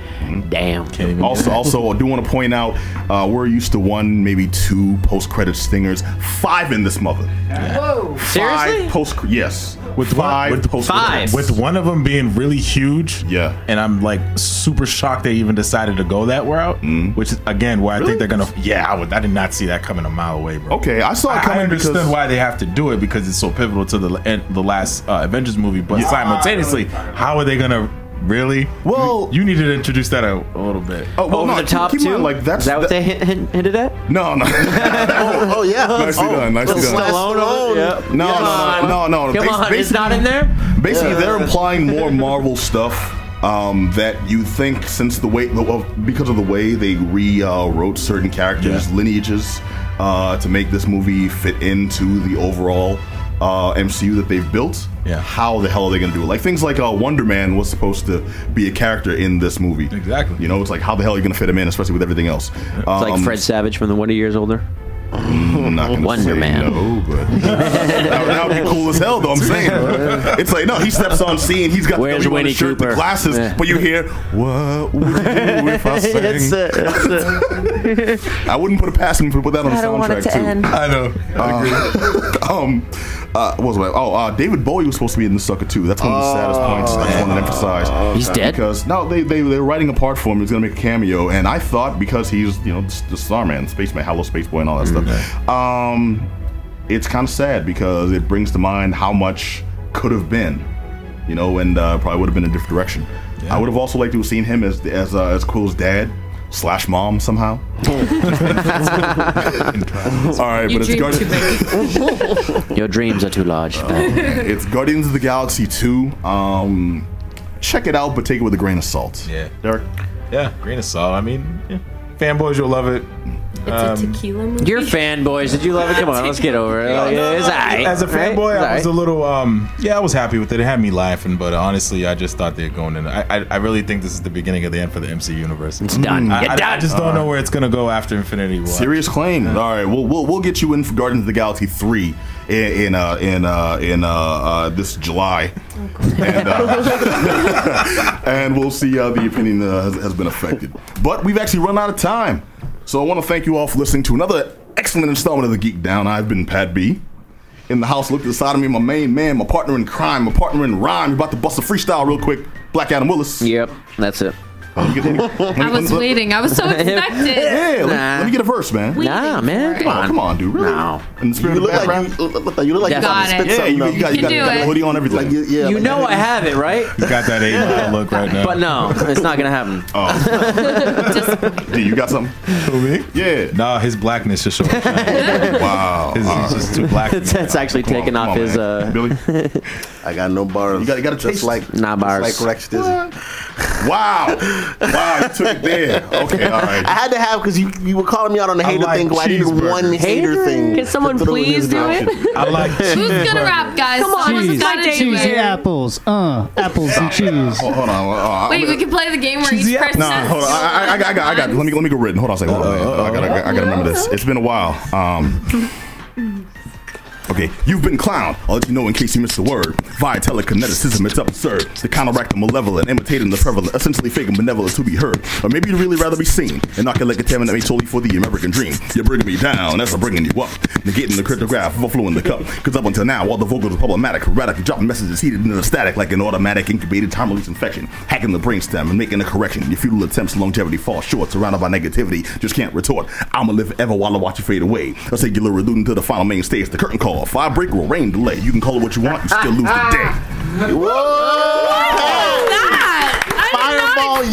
Damn. Can't even Also, also, I do want to point out uh, we're used to one, maybe two post-credit stingers. Five in this mother. Whoa. Five Seriously? post. Yes, With one- five with post. Five. with one of them being really huge. Yeah. And I'm like super shocked they even decided to go that route. Mm-hmm. Which is again where I think they're gonna. Yeah, I would. I did not see that coming a mile away, bro. Okay, I saw it I, coming I understood because- why they have to do it because it's so pivotal to the end, the last uh, Avengers movie. But simultaneously, how are they gonna really? Well- you, you needed to introduce that a, a little bit. Oh, well, Over no, the keep- top keep two? mind, like that's is that what they hint, hint, hinted at? No, no, Oh, oh yeah. Nicely oh, done, nicely done. Stallone. Stallone, yeah. no, Come no, no, no, no. Come Bas- on, it's not in there. Basically, Yeah. they're implying more Marvel stuff um, that you think since the way well, because of the way they rewrote certain characters' Yeah. lineages uh, to make this movie fit into the overall uh, MCU that they've built. Yeah. How the hell are they going to do it? Like things like uh, Wonder Man was supposed to be a character in this movie. Exactly. You know, it's like how the hell are you going to fit him in, especially with everything else? It's like Fred Savage from the Wonder Years Older. I'm not gonna Wonder say Man. No, but that would be cool as hell, though. I'm saying it's like no, he steps on scene, he's got Where's the W on Winnie his shirt, the glasses, Yeah. but you hear what would you do if I sang? That's it. That's it. I wouldn't put it past him to put that on the I don't want it soundtrack to too. end. I know. um, uh, what was it? Oh, uh, David Bowie was supposed to be in the sucker too. That's one of the saddest points I just wanted to emphasize. He's dead? because no, they they they were writing a part for him. He's gonna make a cameo, and I thought because he's you know the, the Starman, Spaceman, Hello Space Boy, and all that stuff. Um, it's kind of sad because it brings to mind how much could have been, you know, and uh, probably would have been a different direction. I would have also liked to have seen him as as uh, as Quill's dad slash mom somehow. all right, You but it's dream Guardi- too big. Your dreams are too large. it's Guardians of the Galaxy 2. Um, check it out, but take it with a grain of salt. Yeah. Derek? Yeah, grain of salt. I mean, yeah. fanboys, you'll love it. It's a tequila movie. You're fanboys. Did you love it? Come on, let's get over it. Like, it's alright, As a fanboy, It's I was a little, um, yeah, I was happy with it. It had me laughing, but honestly, I just thought they're going in. I, I, I really think this is the beginning of the end for the MC universe. It's done. I, You're I- I done. just don't know where it's gonna go after Infinity War. Serious claim. All right, we'll, we'll we'll get you in for Guardians of the Galaxy 3 in in uh, in uh, in uh, uh, this July. And, uh, and we'll see how the opinion uh, has, has been affected. But we've actually run out of time. So I want to thank you all for listening to another excellent installment of the Geek Down. I've been Pat B. In the house, look to the side of me, my main man, my partner in crime, my partner in rhyme. We're about to bust a freestyle real quick. Black Adam Willis. Yep, that's it. Let me get- let me- let me- I was let waiting. I was so expected. Yeah, let, me, let me get a verse, man. Nah, man, come on. come on, dude. Really? No. In the spirit You look the like you look, look, like you look like you Got got it. spit yeah, something. you, you got, you You got, you got the hoodie on everything. like you, yeah, You like- know I have it, right? You got that eight mile look right now. But no, it's not gonna happen. Oh. D, you got something? Who, me? Yeah. Nah, his blackness just showing. Wow. His, All he's right. just too black. It's, it's actually Come on, off his. uh Billy. I got no bars. You got- you got a just taste? like Nah, bars. like Rekstizzy. Wow. Wow, you took it there. Okay, all I had to have because you, you were calling me out on the I hater like thing. Well, I needed cheeseburgers. one hater, Hater? thing. Can someone to throw in please do it? I like Who's gonna rap, guys? Come on, Someone's this gotta do Cheesy apples. Uh, apples and cheese. Hold, hold on. uh, Wait, I'm- we can play the game where each Cheesy person. Nah, hold on. I, I, I, got- I got. I got. Let me let me go written. Hold on a second. Hold on. man. I gotta, I gotta remember this. It's been a while. Um. Okay, you've been clowned. I'll let you know in case you missed the word. Via telekineticism, it's absurd. To counteract the malevolent, imitating the prevalent, essentially faking benevolence to be heard. Or maybe you'd really rather be seen and not get like a contaminant made solely for the American dream. You're bringing me down, that's a bringing you up. Negating the cryptograph, overflowing the cup. Cause up until now, all the vocals were problematic, erratic, dropping messages heated into the static like an automatic incubated time release infection. Hacking the brainstem and making a correction. Your futile attempts, longevity fall short, surrounded by negativity, just can't retort. I'ma live ever while I watch you fade away. A singular alluding to the final main stage, the curtain call, fire break or rain delay. You can call it what you want, you still lose the day. Whoa! Fireball, you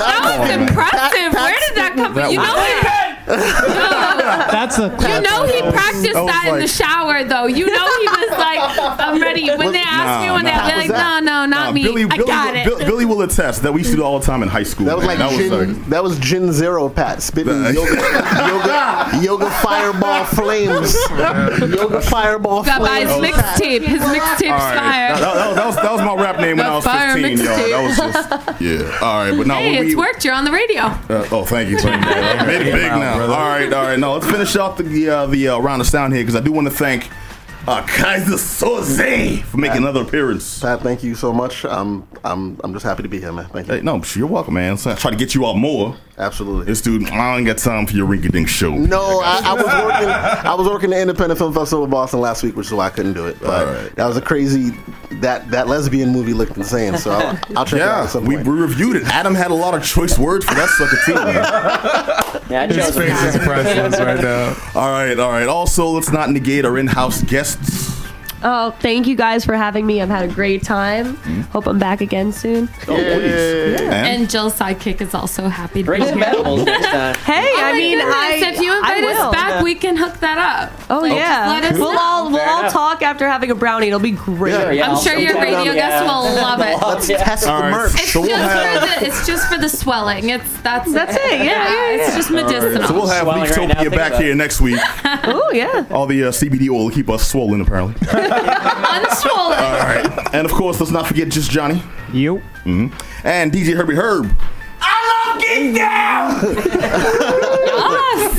That was impressive. Where did that come from? You know he. That's a You know he practiced That was that in the like- shower though. You know he was like, I'm ready. When they ask me, Nah, when nah. they're like, no, no, not Nah, me. Billy, I Billy, got it. Bill- Billy will attest that we used to do all the time in high school. That was man. like that gin. was like, that was gin zero, Pat. Spitting That- yoga, yoga, yoga fireball flames. yoga fireball Got by his flames. mixtape. His all mixtape's right. fire. That, that- that was, that was my rap name when The I was fire 15, y'all. That was just, yeah. All right, but now Hey, we, it's worked. You're on the radio. Uh, oh, thank you. Thank you. I made it big now. All right, all right. Now let's finish off the uh, the uh, round of sound here because I do want to thank uh, Keyser Soze for making another appearance. Pat, thank you so much. I'm, I'm, I'm just happy to be here, man. Thank you. Hey, no, you're welcome, man. So I try to get you out more. Absolutely. This dude, I ain't got time for your rinky dink show. No, I, I was working. I was working the Independent Film Festival of Boston last week, which is why I couldn't do it. But All right. that was a crazy. That that lesbian movie looked insane. So I'll, I'll check it out Yeah, at some we, point. we reviewed it. Adam had a lot of choice words for that sucker too, man. Yeah, I His face is priceless right now. All right, all right. Also, let's not negate our in-house guests. Oh, thank you guys for having me. I've had a great time. Hope I'm back again soon. Oh, please. And, And Jill's sidekick is also happy to Bring be some here. edibles next time. Hey, Oh I my mean, goodness, I if you I invite us will. back, we can hook that up. Oh yeah, let us we'll know. all we'll Fair all enough. talk after having a brownie. It'll be great. Yeah. Yeah, I'm I'll sure your sometime- radio yeah. guests will love it. Let's Yeah. test the All right. merch. It's So we'll just have- for the it's just for the swelling. It's that's That's it. Yeah, yeah, It's just medicinal. so we'll have Swelling right now, Leaftopia think back about here next week. Oh yeah. All the uh, CBD oil will keep us swollen, apparently. unswollen. All right. And of course, let's not forget just Johnny you. Mm-hmm. and DJ Herbie Herb.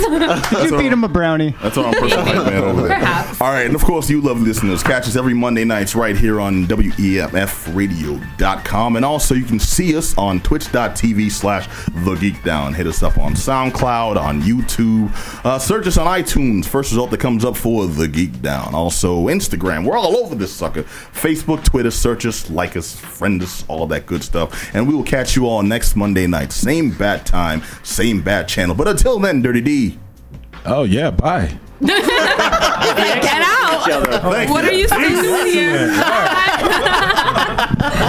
You feed him a brownie. That's our own personal hype man over there. Perhaps. All right, and of course, you lovely listeners, catch us every Monday nights right here on WEMFradio.com. And also, you can see us on twitch.tv slash The Geek Down. Hit us up on SoundCloud, on YouTube. Uh, search us on iTunes. First result that comes up for The Geek Down. Also, Instagram. We're all over this sucker. Facebook, Twitter, search us, like us, friend us, all that good stuff. And we will catch you all next Monday night. Same bat time, same bat channel. But until then, Dirty D. Oh yeah, bye. Get out. What are you supposed to do here?